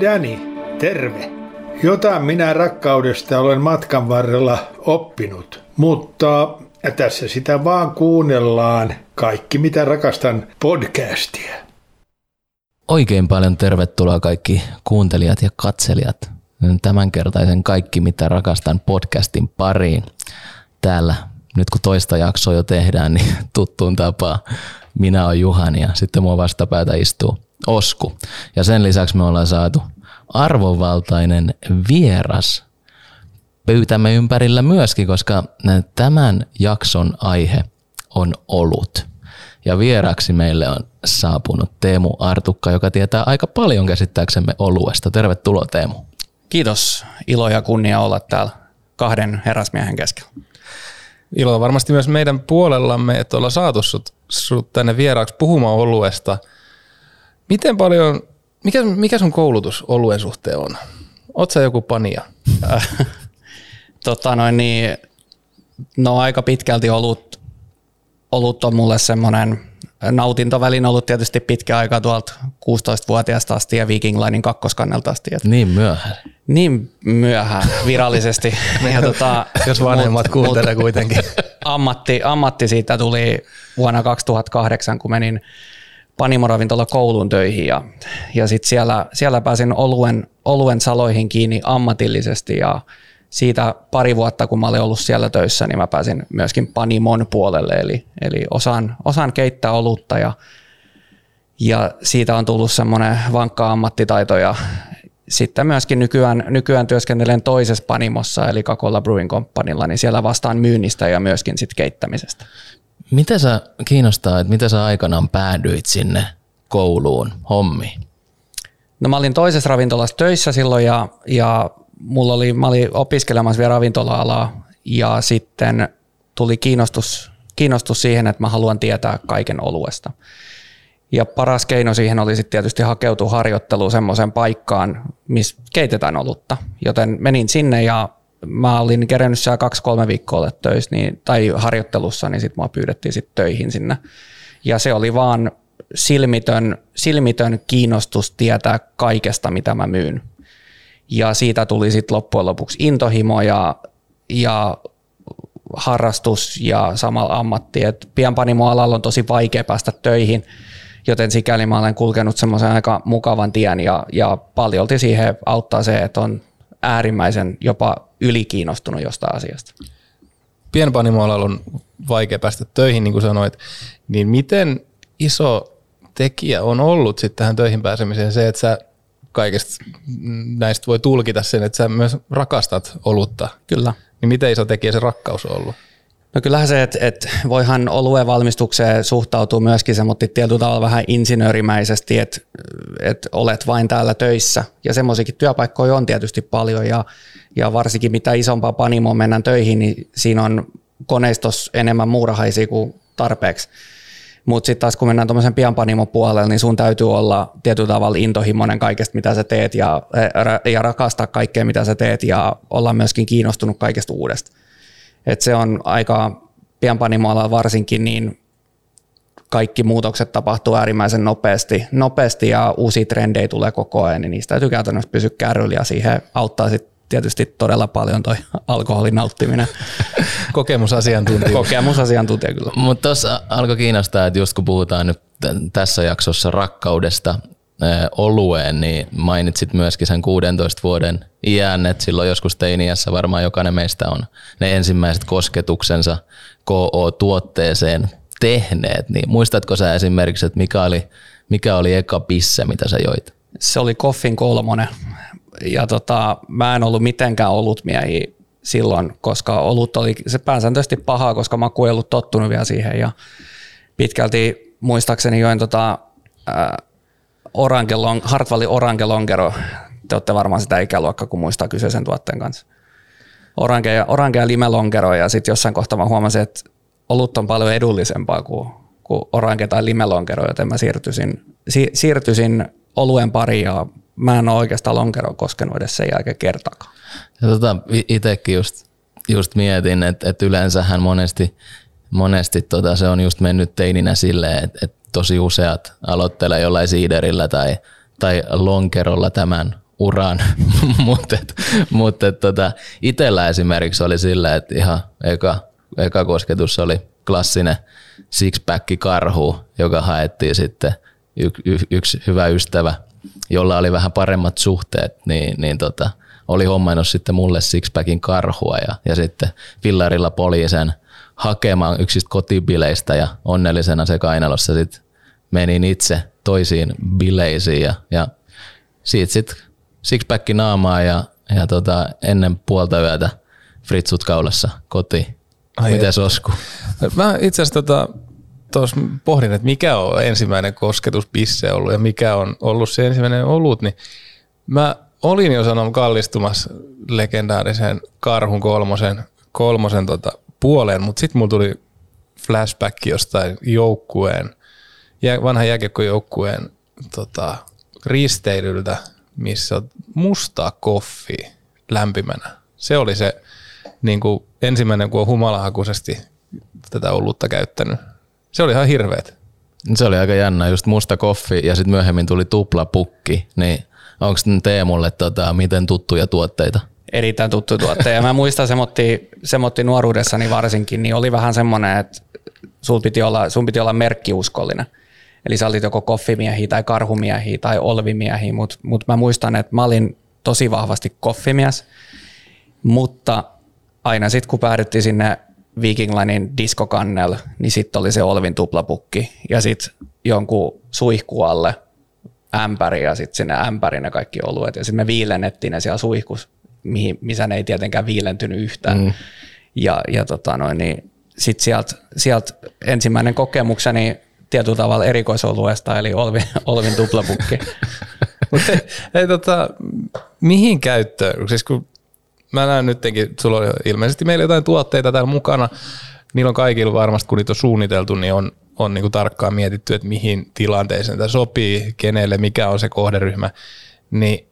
Dani, terve. Jotain minä rakkaudesta olen matkan varrella oppinut, mutta tässä sitä vaan kuunnellaan. Kaikki mitä rakastan podcastia. Oikein paljon tervetuloa kaikki kuuntelijat ja katselijat tämänkertaisen Kaikki mitä rakastan podcastin pariin. Täällä nyt kun toista jaksoa jo tehdään, niin tuttuun tapaa minä olen Juhani ja sitten mua vastapäätä istuu Osku. Ja sen lisäksi me ollaan saatu arvovaltainen vieras pöytämme ympärillä myöskin, koska tämän jakson aihe on olut. Ja vieraksi meille on saapunut Teemu Artukka, joka tietää aika paljon käsittääksemme oluesta. Tervetuloa Teemu. Kiitos. Ilo ja kunnia olla täällä kahden herrasmiehen keskellä. Ilo varmasti myös meidän puolellamme, että ollaan saatu sut, sut tänne vieraaksi puhumaan oluesta. Miten paljon, mikä, mikä sun koulutus oluen suhteen on? Oot sä joku pania? tota noin niin, no aika pitkälti olut, olut on mulle semmoinen nautintovälin ollut tietysti pitkä aika tuolta 16-vuotiaasta asti ja Viking Linein kakkoskannelta asti. Että niin myöhään. Niin myöhään virallisesti. ja tota, Jos vanhemmat kuuntelee kuitenkin. Ammatti, ammatti siitä tuli vuonna 2008, kun menin Panimoravintola koulun töihin ja, ja sitten siellä, siellä pääsin oluen, oluen saloihin kiinni ammatillisesti ja siitä pari vuotta, kun mä olin ollut siellä töissä, niin mä pääsin myöskin Panimon puolelle, eli, eli osaan, osaan keittää olutta ja, ja siitä on tullut semmoinen vankka ammattitaito ja sitten myöskin nykyään, nykyään työskentelen toisessa Panimossa, eli Kakolla Brewing Companylla, niin siellä vastaan myynnistä ja myöskin sit keittämisestä. Mitä sä kiinnostaa, että mitä sä aikanaan päädyit sinne kouluun hommiin? No mä olin toisessa ravintolassa töissä silloin ja, ja mulla oli, mä olin opiskelemassa vielä ravintola-alaa ja sitten tuli kiinnostus, kiinnostus siihen, että mä haluan tietää kaiken oluesta. Ja paras keino siihen oli sitten tietysti hakeutua harjoitteluun semmoiseen paikkaan, missä keitetään olutta. Joten menin sinne ja mä olin kerännyt siellä kaksi-kolme viikkoa töissä niin, tai harjoittelussa, niin sitten mua pyydettiin sitten töihin sinne. Ja se oli vaan silmitön, silmitön kiinnostus tietää kaikesta, mitä mä myyn. Ja siitä tuli sitten loppujen lopuksi intohimo ja, ja harrastus ja samalla ammatti. Et pienpanimoalalla on tosi vaikea päästä töihin, joten sikäli mä olen kulkenut semmoisen aika mukavan tien ja, ja paljolti siihen auttaa se, että on äärimmäisen jopa ylikiinnostunut jostain asiasta. Pienpanimoalalla on vaikea päästä töihin, niin kuin sanoit, niin miten iso tekijä on ollut sitten tähän töihin pääsemiseen se, että sä kaikesta näistä voi tulkita sen, että sä myös rakastat olutta. Kyllä. Niin miten iso tekijä se rakkaus on ollut? No kyllähän se, että, että voihan oluen valmistukseen suhtautua myöskin se, mutta tietyllä tavalla vähän insinöörimäisesti, että, että olet vain täällä töissä. Ja semmoisiakin työpaikkoja on tietysti paljon ja, ja varsinkin mitä isompaa panimoa mennään töihin, niin siinä on koneistos enemmän muurahaisia kuin tarpeeksi. Mutta sitten taas kun mennään tuommoisen pianpanimon puolelle, niin sun täytyy olla tietyllä tavalla intohimoinen kaikesta, mitä sä teet ja, ja rakastaa kaikkea, mitä sä teet ja olla myöskin kiinnostunut kaikesta uudesta. Et se on aika pianpanimoalla varsinkin, niin kaikki muutokset tapahtuu äärimmäisen nopeasti, nopeasti ja uusia trendejä tulee koko ajan, niin niistä täytyy käytännössä pysyä kärryllä ja siihen auttaa sit tietysti todella paljon toi alkoholin nauttiminen. Kokemusasiantuntija. Kokemusasiantuntija kyllä. Mutta tuossa alkoi kiinnostaa, että just kun puhutaan nyt tässä jaksossa rakkaudesta olueen, niin mainitsit myöskin sen 16 vuoden iän, että silloin joskus teiniässä varmaan jokainen meistä on ne ensimmäiset kosketuksensa KO-tuotteeseen tehneet, niin muistatko sä esimerkiksi, että mikä oli, mikä oli eka pisse, mitä sä joit? Se oli Koffin kolmonen. Ja tota, mä en ollut mitenkään ollut miehi silloin, koska olut oli se pääsääntöisesti pahaa, koska mä ei ollut tottunut vielä siihen. Ja pitkälti muistaakseni join tota, äh, Orange Long, Hartwallin Orange Longero. Te olette varmaan sitä ikäluokkaa, kun muistaa kyseisen tuotteen kanssa. Orange ja, Orange ja Lime Longero ja sitten jossain kohtaa mä huomasin, että olut on paljon edullisempaa kuin, kuin Orange tai Lime Longero, joten mä siirtyisin, si, siirtyisin oluen pariin ja mä en ole oikeastaan lonkeroa koskenut edes sen jälkeen kertaakaan. Ja tota, itsekin just, just mietin, että, että yleensähän monesti, monesti tota, se on just mennyt teininä silleen, että, että tosi useat aloittelee jollain siiderillä tai, tai lonkerolla tämän uran, mutta mut, tota, itsellä esimerkiksi oli sillä, että ihan eka, eka kosketus oli klassinen six-pack karhu, joka haettiin sitten y, y, yksi hyvä ystävä, jolla oli vähän paremmat suhteet, niin, niin tota, oli hommannut sitten mulle sixpackin karhua ja, ja sitten fillarilla poliisen hakemaan yksistä kotibileistä ja onnellisena se kainalossa sitten menin itse toisiin bileisiin ja, ja siitä sitten sixpack naamaa ja, ja tota, ennen puolta yötä fritsut kaulassa kotiin. Ai Miten Osku? Mä itse asiassa tota, tuossa pohdin, että mikä on ensimmäinen kosketuspisse ollut ja mikä on ollut se ensimmäinen olut, niin mä olin jo sanon kallistumassa legendaarisen Karhun kolmosen, kolmosen tota puoleen, mutta sitten mulla tuli flashback jostain joukkueen, vanhan jääkiekkojoukkueen tota, risteilyltä, missä on mustaa koffi lämpimänä. Se oli se niin kuin ensimmäinen, kun on humalahakuisesti tätä olutta käyttänyt. Se oli ihan hirveet. Se oli aika jännä, just musta koffi ja sitten myöhemmin tuli tupla pukki, niin onko Teemulle tota, miten tuttuja tuotteita? Erittäin tuttu tuotteita. Mä muistan semotti, semotti nuoruudessani varsinkin, niin oli vähän semmoinen, että sun piti olla, sun piti olla merkkiuskollinen. Eli sä olit joko koffimiehiä tai karhumiehiä tai olvimiehiä, mutta mut mä muistan, että mä olin tosi vahvasti koffimies, mutta aina sitten kun päädyttiin sinne Viking Linein diskokannel, niin sitten oli se Olvin tuplapukki ja sitten jonkun suihku alle ämpäri ja sitten sinne ämpärin ne kaikki oluet. Ja sitten me viilennettiin ne siellä suihkus, mihin, missä ne ei tietenkään viilentynyt yhtään. Mm. Ja, ja tota noin, niin sitten sieltä sielt ensimmäinen kokemukseni tietyllä tavalla erikoisoluesta, eli Olvin, Olvin tuplapukki. Mutta hei, tota, mihin käyttöön? Siis kun mä näen nytkin, sulla on ilmeisesti meillä jotain tuotteita täällä mukana, niillä on kaikilla varmasti, kun niitä on suunniteltu, niin on, on niin kuin tarkkaan mietitty, että mihin tilanteeseen tämä sopii, kenelle, mikä on se kohderyhmä, niin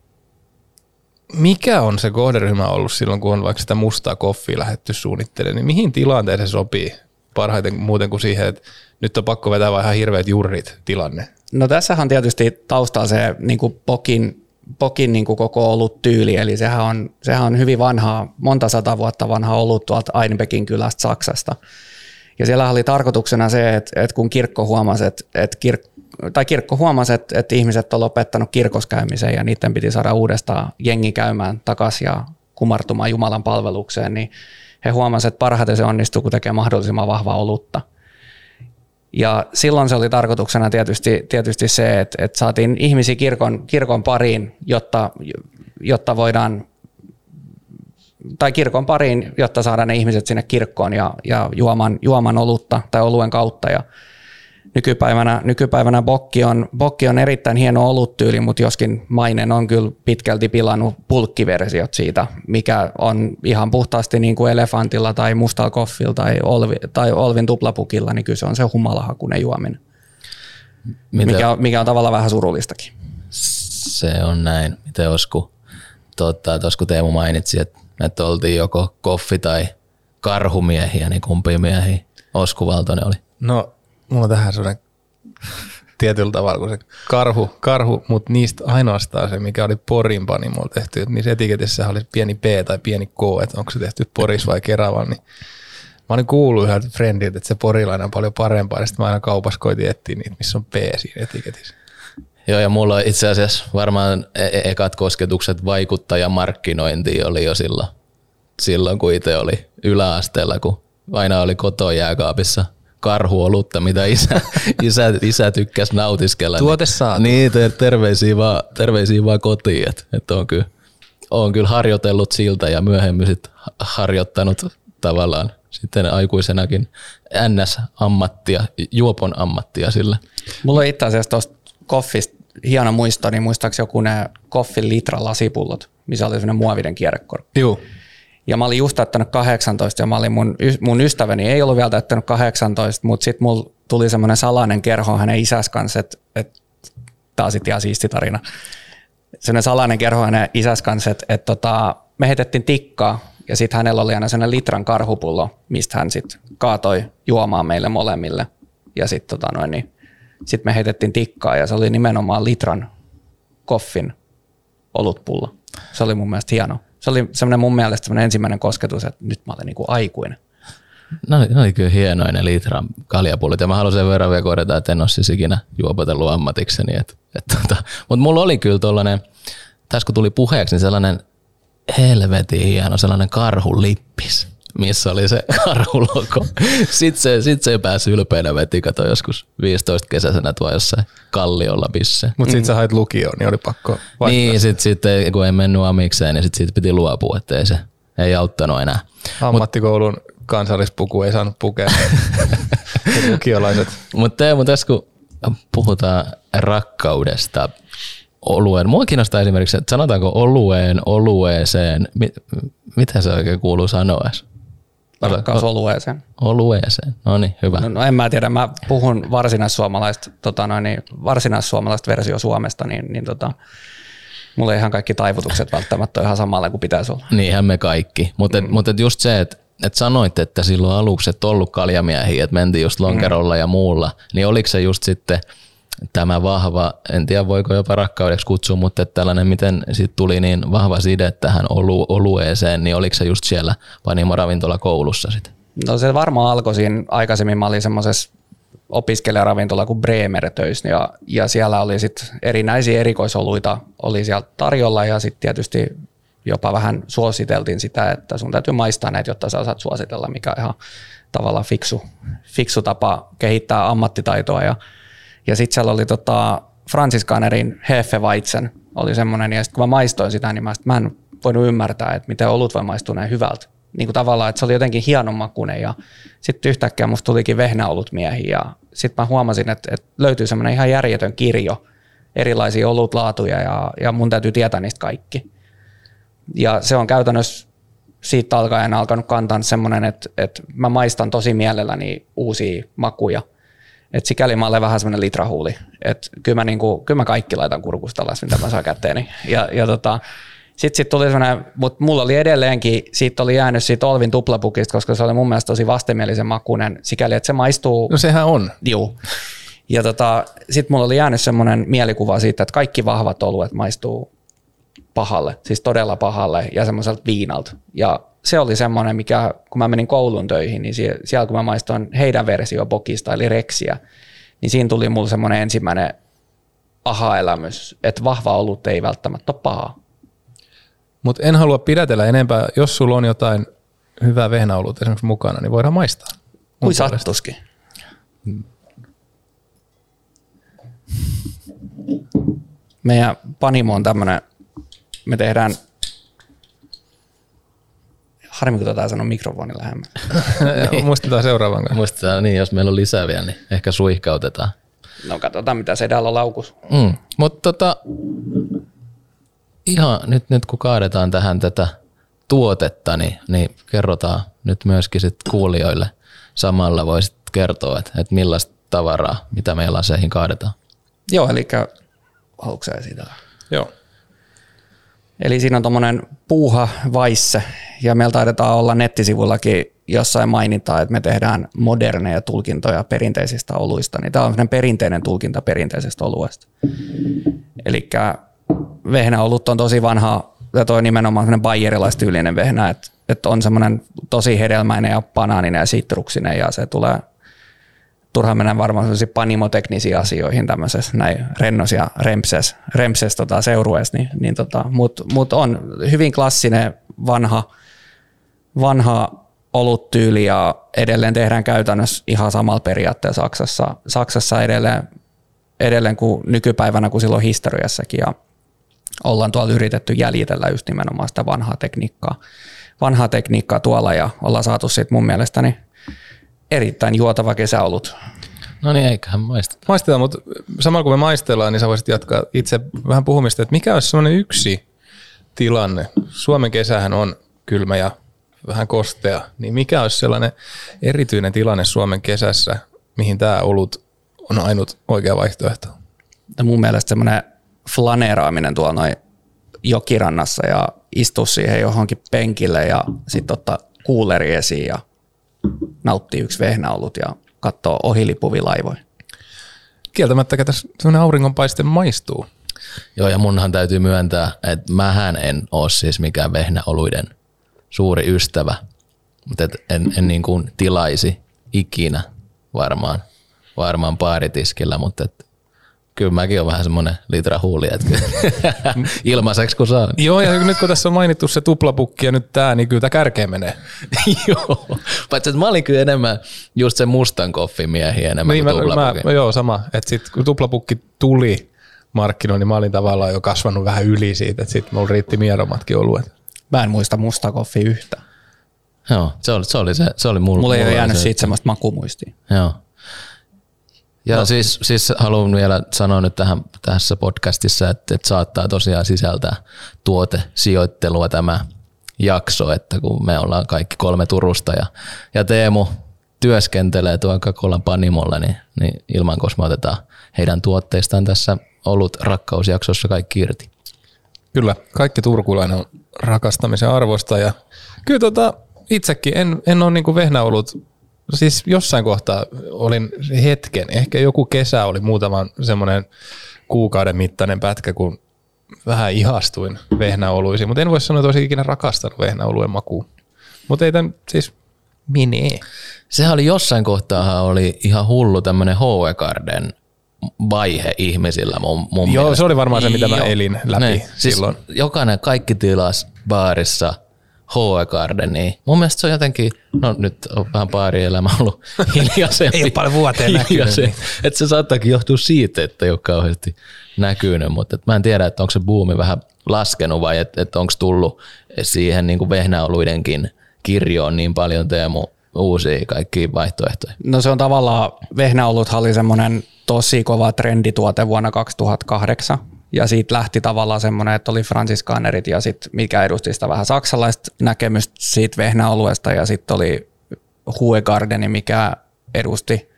mikä on se kohderyhmä ollut silloin, kun on vaikka sitä mustaa koffia lähetty suunnittelemaan, niin mihin tilanteeseen se sopii parhaiten muuten kuin siihen, että nyt on pakko vetää vähän hirveät jurrit tilanne? No tässähän on tietysti taustalla se niin kuin pokin Pokin niin kuin koko ollut tyyli, eli sehän on, sehän on hyvin vanhaa, monta sata vuotta vanha ollut tuolta Einbekin kylästä Saksasta. Ja siellä oli tarkoituksena se, että, että kun kirkko huomasi, että, että kir, tai kirkko huomasi, että, että ihmiset on lopettanut kirkoskäymisen ja niiden piti saada uudestaan jengi käymään takaisin ja kumartumaan Jumalan palvelukseen, niin he huomasivat, että parhaiten se onnistuu, kun tekee mahdollisimman vahvaa olutta – ja silloin se oli tarkoituksena tietysti, tietysti se, että, että saatiin ihmisiä kirkon, kirkon pariin, jotta, jotta voidaan tai kirkon pariin, jotta saadaan ne ihmiset sinne kirkkoon ja, ja juoman, juoman olutta tai oluen kautta. Ja nykypäivänä, nykypäivänä Bokki, on, Bokki on erittäin hieno oluttyyli, mutta joskin mainen on kyllä pitkälti pilannut pulkkiversiot siitä, mikä on ihan puhtaasti niin kuin elefantilla tai mustalla koffilla tai, olvi, tai olvin tuplapukilla, niin kyllä se on se humalahakunen juominen, Mitä? mikä, on, mikä on tavallaan vähän surullistakin. Se on näin. Miten Osku, tuossa tota, kun Teemu mainitsi, että, että oltiin joko koffi tai karhumiehiä, niin kumpi miehiä Osku Valtonen oli? No mulla on tähän sellainen tietyllä tavalla kuin se karhu, karhu mutta niistä ainoastaan se, mikä oli Porin panimolla tehty, että niissä etiketissä oli pieni P tai pieni K, että onko se tehty Poris vai Keravan, niin mä olin kuullut yhdeltä friendiltä, että se porilainen on paljon parempaa, ja sitten mä aina kaupassa koitin etsiä niitä, missä on P siinä etiketissä. Joo, ja mulla itse asiassa varmaan e- e- ekat kosketukset vaikuttajamarkkinointiin oli jo silloin, silloin kun itse oli yläasteella, kun aina oli kotoa jääkaapissa – karhuolutta, mitä isä, isä, isä tykkäsi nautiskella. Tuote saa. Niin, terveisiä vaan, terveisiä vaan kotiin, että et on, kyllä, on kyllä harjoitellut siltä ja myöhemmin sit harjoittanut tavallaan sitten aikuisenakin NS-ammattia, juopon ammattia sillä. Mulla on itse asiassa tuosta koffista hieno muisto, niin muistaakseni joku ne koffin litra lasipullot, missä oli sellainen muovinen kierrekorkki. Joo. Ja mä olin just täyttänyt 18 ja mä olin mun, mun ystäväni ei ollut vielä täyttänyt 18, mutta sitten mulla tuli semmoinen salainen kerho hänen isäs kanssa, että et, tää on sitten ihan siisti tarina. Semmoinen salainen kerho hänen isäs kanssa, että et, tota, me heitettiin tikkaa ja sitten hänellä oli aina sellainen litran karhupullo, mistä hän sitten kaatoi juomaan meille molemmille. Ja sitten tota niin, sit me heitettiin tikkaa ja se oli nimenomaan litran koffin olutpullo. Se oli mun mielestä hieno. Se oli semmoinen mun mielestä semmoinen ensimmäinen kosketus, että nyt mä olen niin kuin aikuinen. Ne oli, ne oli kyllä hienoja ne litran kaljapullit. Ja mä haluan sen verran vielä korjata, että en ole siis ikinä juopotellut ammatikseni. Et, et, tota. Mutta mulla oli kyllä tollainen, tässä kun tuli puheeksi, niin sellainen helvetin hieno, sellainen karhulippis missä oli se karhuloko. Sitten se, sit se ei päässyt ylpeänä veti, kato joskus 15 kesäisenä tuo jossain kalliolla bisse. Mutta sitten mm. sä hait lukioon, niin oli pakko vaihtaa. Niin, sitten sit, kun ei mennyt amikseen, niin sitten siitä piti luopua, että ei se ei auttanut enää. Ammattikoulun kansallispuku ei saanut pukea lukiolaiset. Mutta Teemu, tässä kun puhutaan rakkaudesta, oluen. Mua kiinnostaa esimerkiksi, että sanotaanko olueen, olueeseen, mit, mitä se oikein kuuluu sanoa Rakkaus olueeseen. Olueeseen, no niin, hyvä. No, no en mä tiedä, mä puhun varsinaissuomalaista, tota noin, niin varsinaissuomalaista versio Suomesta, niin, niin tota, mulla ei ihan kaikki taivutukset välttämättä ihan samalle kuin pitäisi olla. Niinhän me kaikki, mutta mm. mut just se, että et sanoit, että silloin aluksi et ollut kaljamiehiä, että mentiin just lonkerolla mm. ja muulla, niin oliko se just sitten – tämä vahva, en tiedä voiko jopa rakkaudeksi kutsua, mutta tällainen, miten siitä tuli niin vahva side tähän olu, olueeseen, niin oliko se just siellä Panimo-ravintola koulussa sitten? No se varmaan alkoi siinä, aikaisemmin mä olin semmoisessa opiskelijaravintola kuin Bremer töissä ja, ja siellä oli sitten erinäisiä erikoisoluita oli siellä tarjolla ja sitten tietysti jopa vähän suositeltiin sitä, että sun täytyy maistaa näitä, jotta sä osaat suositella, mikä on ihan tavallaan fiksu, fiksu tapa kehittää ammattitaitoa ja ja sitten siellä oli tota Franciscanerin Hefeweizen oli semmoinen, ja sitten kun mä maistoin sitä, niin mä, sit, mä en voinut ymmärtää, että miten olut voi maistua näin hyvältä. Niin kuin tavallaan, että se oli jotenkin hienon makuinen ja sitten yhtäkkiä musta tulikin vehnäolut miehiä ja sitten mä huomasin, että, että löytyy semmoinen ihan järjetön kirjo erilaisia olutlaatuja ja, ja mun täytyy tietää niistä kaikki. Ja se on käytännössä siitä alkaen alkanut kantaa semmoinen, että, että mä maistan tosi mielelläni uusia makuja – et sikäli mä olen vähän semmoinen litrahuuli. Et kyllä, mä niinku, kyllä mä kaikki laitan kurkusta alas, mitä mä saan käteeni. Ja, ja tota, sitten sit tuli semmoinen, mutta mulla oli edelleenkin, siitä oli jäänyt siitä Olvin tuplapukista, koska se oli mun mielestä tosi vastenmielisen makuinen, sikäli että se maistuu. No sehän on. Juu. Ja tota, sitten mulla oli jäänyt semmoinen mielikuva siitä, että kaikki vahvat oluet maistuu pahalle, siis todella pahalle ja semmoiselta viinalta. Ja se oli semmoinen, mikä kun mä menin koulun töihin, niin siellä, kun mä maistoin heidän versio Bokista eli Reksiä, niin siinä tuli mulle semmoinen ensimmäinen aha-elämys, että vahva olut ei välttämättä ole paha. Mutta en halua pidätellä enempää. Jos sulla on jotain hyvää vehnäolut esimerkiksi mukana, niin voidaan maistaa. Kuin sattuskin. Meidän Panimo on tämmöinen, me tehdään Harmi, kun tätä sanoo mikrofonin lähemmän. niin. Muistetaan seuraavan kanssa. Muistetaan, niin jos meillä on lisää vielä, niin ehkä suihkautetaan. No katsotaan, mitä se on laukus. Mm. Mutta tota, ihan nyt, nyt kun kaadetaan tähän tätä tuotetta, niin, niin kerrotaan nyt myöskin sit kuulijoille samalla voisit kertoa, että, että millaista tavaraa, mitä meillä aseihin kaadetaan. Joo, eli haluatko siitä? Joo. Eli siinä on tuommoinen puuha vaisse, ja meillä taidetaan olla nettisivullakin jossain mainitaan, että me tehdään moderneja tulkintoja perinteisistä oluista, niin tämä on perinteinen tulkinta perinteisestä oluesta. Eli vehnäolut on tosi vanha, ja toi nimenomaan semmoinen bayerilaistyyllinen vehnä, että, että on semmoinen tosi hedelmäinen ja banaaninen ja sitruksinen, ja se tulee turha mennä varmaan sellaisiin panimoteknisiin asioihin tämmöisessä näin rennos ja rempses, rempses tota, seurueessa, niin, niin tota, mutta mut on hyvin klassinen vanha, vanha oluttyyli ja edelleen tehdään käytännössä ihan samalla periaatteella Saksassa, Saksassa edelleen, edelleen kuin nykypäivänä kuin silloin historiassakin ja ollaan tuolla yritetty jäljitellä just nimenomaan sitä vanhaa tekniikkaa, vanhaa tekniikkaa tuolla ja ollaan saatu siitä mun mielestäni erittäin juotava kesäolut. No niin, eiköhän maisteta. Maistetaan, mutta samalla kun me maistellaan, niin sä voisit jatkaa itse vähän puhumista, että mikä olisi sellainen yksi tilanne. Suomen kesähän on kylmä ja vähän kostea, niin mikä olisi sellainen erityinen tilanne Suomen kesässä, mihin tämä olut on ainut oikea vaihtoehto? Ja mun mielestä semmoinen flaneeraaminen tuolla noin jokirannassa ja istua siihen johonkin penkille ja sitten ottaa kuuleri esiin ja nauttii yksi vehnäolut ja katsoo ohilipuvilaivoja. Kieltämättä, että sellainen auringonpaiste maistuu. Joo, ja munhan täytyy myöntää, että mähän en ole siis mikään vehnäoluiden suuri ystävä, mutta et en, en niin kuin tilaisi ikinä varmaan, varmaan paaritiskillä, mutta et kyllä mäkin on vähän semmoinen litra huuli, että ilmaiseksi kun saa. Joo, ja nyt kun tässä on mainittu se tuplapukki ja nyt tämä, niin kyllä tämä kärkeen menee. joo, paitsi että mä olin kyllä enemmän just se mustan koffin miehiä enemmän Niin, kuin mä, mä, tuplapukin. joo, sama. Että sitten kun tuplapukki tuli markkinoille, niin mä olin tavallaan jo kasvanut vähän yli siitä, että sitten mulla riitti mieromatkin oluet. Mä en muista musta koffi yhtä. Joo, se oli, se oli, se, se oli mulla. Mulla ei ole jäänyt se, siitä semmoista makumuistia. Joo. Ja no. siis, siis haluan vielä sanoa nyt tähän, tässä podcastissa, että, että saattaa tosiaan sisältää tuotesijoittelua tämä jakso, että kun me ollaan kaikki kolme Turusta ja, ja Teemu työskentelee tuolla Kakolan panimolla, niin, niin ilman koska me otetaan heidän tuotteistaan tässä ollut rakkausjaksossa kaikki irti. Kyllä, kaikki turkulainen on rakastamisen arvosta ja kyllä tota, itsekin en, en ole niinku vehnä ollut, siis jossain kohtaa olin hetken, ehkä joku kesä oli muutaman semmoinen kuukauden mittainen pätkä, kun vähän ihastuin vehnäoluisiin, mutta en voi sanoa, että olisin ikinä rakastanut vehnäoluen makuun. Mutta ei tämän siis menee. Sehän oli jossain kohtaa oli ihan hullu tämmöinen H.E. Garden vaihe ihmisillä mun, mun Joo, mielestä. se oli varmaan se, mitä mä elin läpi Niin, siis silloin. Jokainen kaikki tilas baarissa H.E. Gardenia. Mun mielestä se on jotenkin, no nyt on vähän baarielämä ollut hiljaisempi. Ei ole paljon vuoteen näkynyt, Hiljaisen- Että se saattaakin johtua siitä, että ei ole kauheasti näkynyt, mutta et mä en tiedä, että onko se buumi vähän laskenut vai että et onko tullut siihen niin kuin vehnäoluidenkin kirjoon niin paljon Teemu uusia kaikkia vaihtoehtoja. No se on tavallaan, vehnäoluthan oli semmoinen tosi kova trendituote vuonna 2008. Ja siitä lähti tavallaan semmoinen, että oli fransiskaanerit ja sitten mikä edusti sitä vähän saksalaista näkemystä siitä vehnäoluesta ja sitten oli Huegardeni, mikä edusti,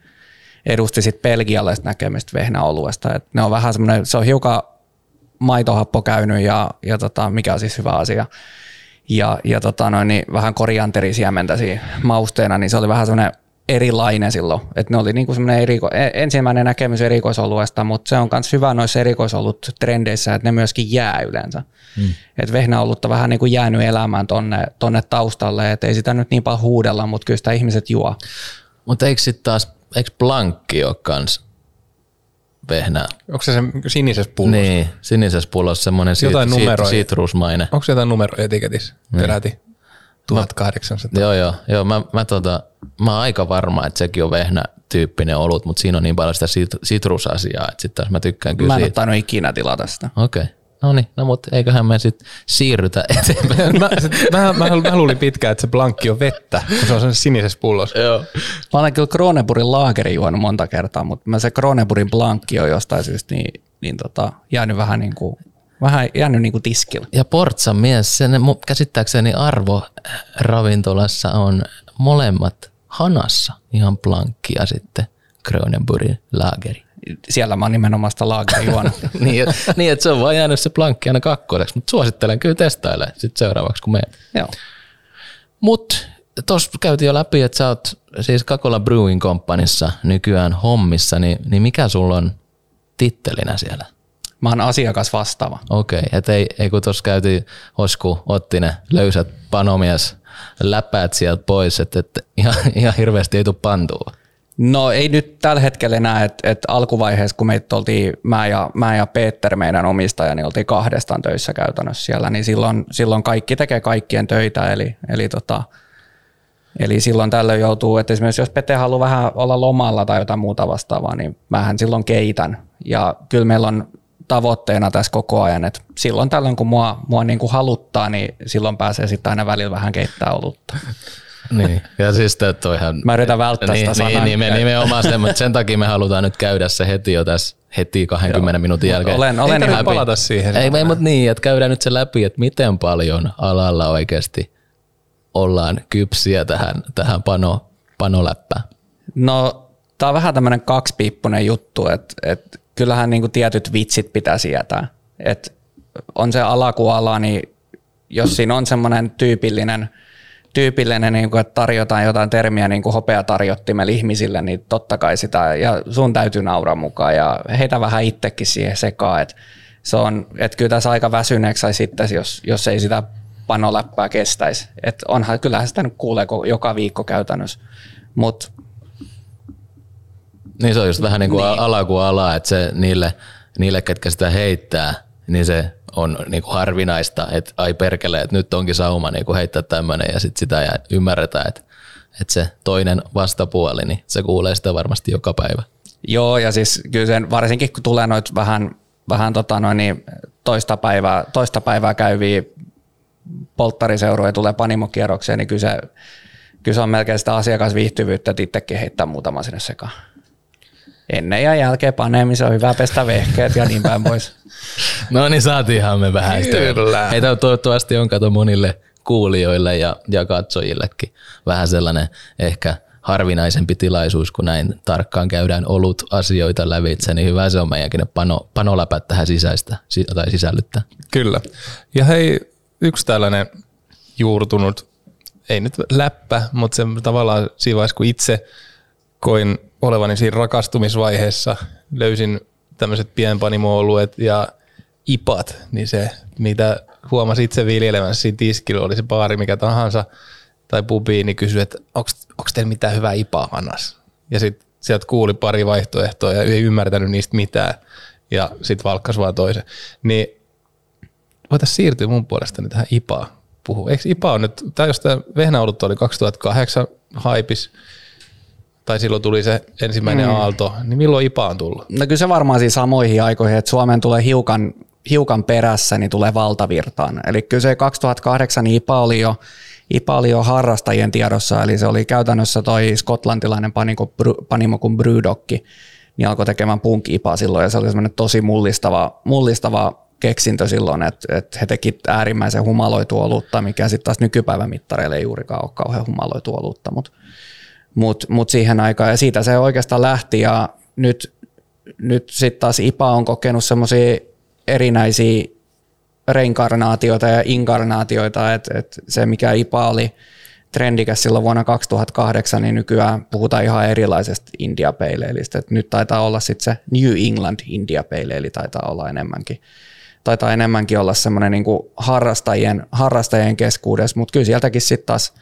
edusti sitten belgialaista näkemystä vehnäoluesta. Et ne on vähän semmoinen, se on hiukan maitohappo käynyt ja, ja tota, mikä on siis hyvä asia. Ja, ja tota noin, niin vähän korianterisiementä siinä mausteena, niin se oli vähän semmoinen erilainen silloin. Että ne oli niinku semmoinen eriko, e- ensimmäinen näkemys erikoisoluesta, mutta se on myös hyvä noissa erikoisolut trendeissä, että ne myöskin jää yleensä. Mm. Että vehnäolutta vähän niin kuin jäänyt elämään tonne, tonne taustalle, että ei sitä nyt niin paljon huudella, mutta kyllä sitä ihmiset juo. Mutta eikö sitten taas, eikö blankki ole kans vehnää? Onko se se sinisessä pullossa? Niin, sinisessä pullossa semmoinen sit, sit, sitrusmainen. Onko se jotain numeroja etiketissä peräti? 1800. Joo, joo, joo mä, mä, tota, mä oon aika varma, että sekin on vehnä tyyppinen olut, mutta siinä on niin paljon sitä sit, sitrusasiaa, että sitten taas mä tykkään kyllä Mä en siitä. ikinä tilata sitä. Okei, okay. no niin, no mutta eiköhän me sitten siirrytä eteenpäin. mä, sit, mä, mä, mä, luulin pitkään, että se blankki on vettä, kun se on sen sinisessä pullossa. joo. Mä olen kyllä Kroneburin laageri juonut monta kertaa, mutta mä se Kroneburin blankki on jostain syystä niin, niin tota, jäänyt vähän niin kuin, vähän jäänyt niin kuin tiskillä. Ja Portsan mies, sen käsittääkseni arvo ravintolassa on molemmat hanassa, ihan blankki ja sitten Kronenburgin laageri. Siellä mä oon nimenomaan sitä laageria juonut. niin, et, niin, että se on vaan jäänyt se blankki aina kakkoseksi, mutta suosittelen kyllä testailemaan sitten seuraavaksi, kun menet. Joo. Mutta tuossa käytiin jo läpi, että sä oot siis Kakola Brewing Companyssa nykyään hommissa, niin, niin mikä sulla on tittelinä siellä? Mä oon asiakas vastaava. Okei, et ei, ei kun tuossa käytiin, Osku otti ne löysät panomies läpäät sieltä pois, että et ihan, ihan hirveästi ei tule pantua. No ei nyt tällä hetkellä enää, että et alkuvaiheessa kun meitä oltiin, mä ja, mä ja Peter, meidän omistaja, niin oltiin kahdestaan töissä käytännössä siellä, niin silloin, silloin kaikki tekee kaikkien töitä, eli, eli, tota, eli silloin tällöin joutuu, että esimerkiksi jos Pete haluaa vähän olla lomalla tai jotain muuta vastaavaa, niin mähän silloin keitän, ja kyllä meillä on tavoitteena tässä koko ajan, että silloin tällöin kun mua, mua niin kuin haluttaa, niin silloin pääsee sitten aina välillä vähän keittää olutta. Niin, ja siis ihan... Mä yritän välttää niin, sitä niin, sanaa. niin, me, nimenomaan sen, mutta sen takia me halutaan nyt käydä se heti jo tässä heti 20 Joo. minuutin jälkeen. Olen, olen Ei ihan palata siihen. Ei, ei mutta niin, että käydään nyt se läpi, että miten paljon alalla oikeasti ollaan kypsiä tähän, tähän pano, panoläppään. No, tämä on vähän tämmöinen kaksipiippunen juttu, että, että kyllähän niin kuin tietyt vitsit pitää sietää. Että on se ala kuin ala, niin jos siinä on semmoinen tyypillinen, tyypillinen niin kuin, että tarjotaan jotain termiä niin kuin hopeatarjottimella ihmisille, niin totta kai sitä, ja sun täytyy nauraa mukaan, ja heitä vähän itsekin siihen sekaan, että se on, että kyllä tässä aika väsyneeksi sai sitten, jos, jos ei sitä panoläppää kestäisi. Et onhan, kyllähän sitä nyt kuulee joka viikko käytännössä. Mut, niin se on just vähän niin kuin niin. ala kuin ala, että se niille, niille, ketkä sitä heittää, niin se on niin kuin harvinaista, että ai perkele, että nyt onkin sauma niin kuin heittää tämmöinen ja sitten sitä ei ymmärretä, että, että se toinen vastapuoli, niin se kuulee sitä varmasti joka päivä. Joo, ja siis kyllä sen, varsinkin kun tulee noit vähän, vähän tota noin, niin toista, päivää, toista päivää käyviä polttariseuroja tulee panimokierrokseen, niin kyllä se, kyllä se on melkein sitä asiakasviihtyvyyttä, että itsekin heittää muutama sinne sekaan. Ennen ja jälkeen paneemisen on hyvä pestä vehkeet ja niin päin pois. no niin, saatiinhan me vähän Kyllä. Heitä toivottavasti on kato monille kuulijoille ja, ja katsojillekin vähän sellainen ehkä harvinaisempi tilaisuus, kun näin tarkkaan käydään olut asioita lävitse, niin hyvä se on meidänkin pano, panoläpät tähän sisäistä tai sisällyttää. Kyllä. Ja hei, yksi tällainen juurtunut, ei nyt läppä, mutta se tavallaan siinä vaiheessa, kun itse koin olevani siinä rakastumisvaiheessa, löysin tämmöiset pienpanimo ja ipat, niin se, mitä huomasi itse viljelemässä siinä tiskillä, oli se baari mikä tahansa, tai pubi, niin kysyi, että onko teillä mitään hyvää ipaa Hannas? Ja sitten sieltä kuuli pari vaihtoehtoa ja ei ymmärtänyt niistä mitään, ja sitten valkkas vaan toisen. Niin voitaisiin siirtyä mun puolestani tähän IPAan puhua. Eikö IPA on nyt, tämä jos tämä vehnäolutta oli 2008 haipis, tai silloin tuli se ensimmäinen mm. aalto, niin milloin IPA on tullut? No kyllä se varmaan siis samoihin aikoihin, että Suomeen tulee hiukan, hiukan perässä, niin tulee valtavirtaan. Eli kyllä se 2008 IPA oli jo, IPA oli jo harrastajien tiedossa, eli se oli käytännössä toi skotlantilainen panimo, panimo kuin Brewdogki, niin alkoi tekemään punk IPA silloin, ja se oli semmoinen tosi mullistava, mullistava keksintö silloin, että, että he teki äärimmäisen humaloitu olutta, mikä sitten taas nykypäivän mittareille ei juurikaan ole kauhean humaloitu olutta, mutta mut, mut siihen aikaan, ja siitä se oikeastaan lähti, ja nyt, nyt sitten taas IPA on kokenut semmoisia erinäisiä reinkarnaatioita ja inkarnaatioita, että, että se mikä IPA oli trendikäs silloin vuonna 2008, niin nykyään puhutaan ihan erilaisesta India Pale Aleista. Nyt taitaa olla sitten se New England India eli taitaa olla enemmänkin. Taitaa enemmänkin olla semmoinen niin harrastajien, harrastajien keskuudessa, mutta kyllä sieltäkin sitten taas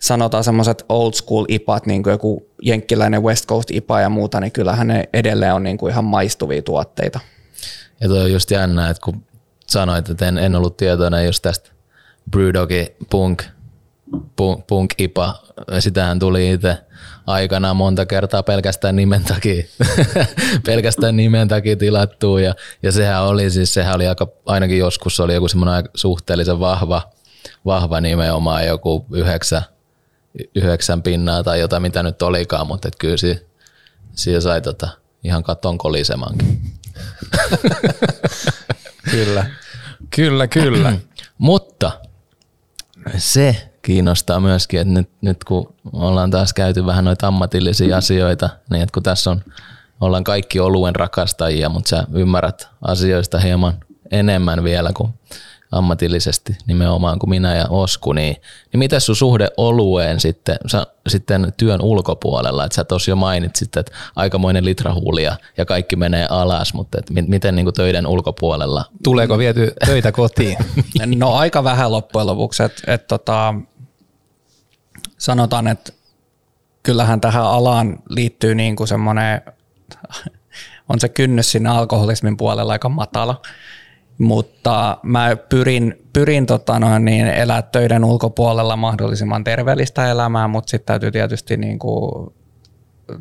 sanotaan semmoiset old school ipat, niin kuin joku jenkkiläinen West Coast IPA ja muuta, niin kyllähän ne edelleen on niin kuin ihan maistuvia tuotteita. Ja tuo on just jännä, että kun sanoit, että en, en ollut tietoinen just tästä Brewdogi Punk, Punk, Punk IPA, sitähän tuli itse aikana monta kertaa pelkästään nimen takia, pelkästään nimen takia tilattu ja, ja sehän oli siis, sehän oli aika, ainakin joskus oli joku semmoinen suhteellisen vahva, vahva nimenomaan joku yhdeksän, yhdeksän pinnaa tai jotain mitä nyt olikaan, mutta et kyllä siinä, siinä sai tota, ihan katon kolisemankin. kyllä, kyllä, kyllä. mutta se, kiinnostaa myöskin, että nyt, nyt kun ollaan taas käyty vähän noita ammatillisia asioita, niin että kun tässä on, ollaan kaikki oluen rakastajia, mutta sä ymmärrät asioista hieman enemmän vielä kuin ammatillisesti nimenomaan kuin minä ja Osku, niin, niin miten sun suhde olueen sitten, sä, sitten työn ulkopuolella, että sä tosiaan mainitsit, että aikamoinen litrahuulia ja kaikki menee alas, mutta et miten niin kuin töiden ulkopuolella? Tuleeko viety töitä kotiin? no aika vähän loppujen lopuksi, että et tota, sanotaan, että kyllähän tähän alaan liittyy niin kuin semmoinen, on se kynnys sinne alkoholismin puolella aika matala, mutta mä pyrin, pyrin tota noin, niin elää töiden ulkopuolella mahdollisimman terveellistä elämää, mutta sitten täytyy tietysti niin kuin,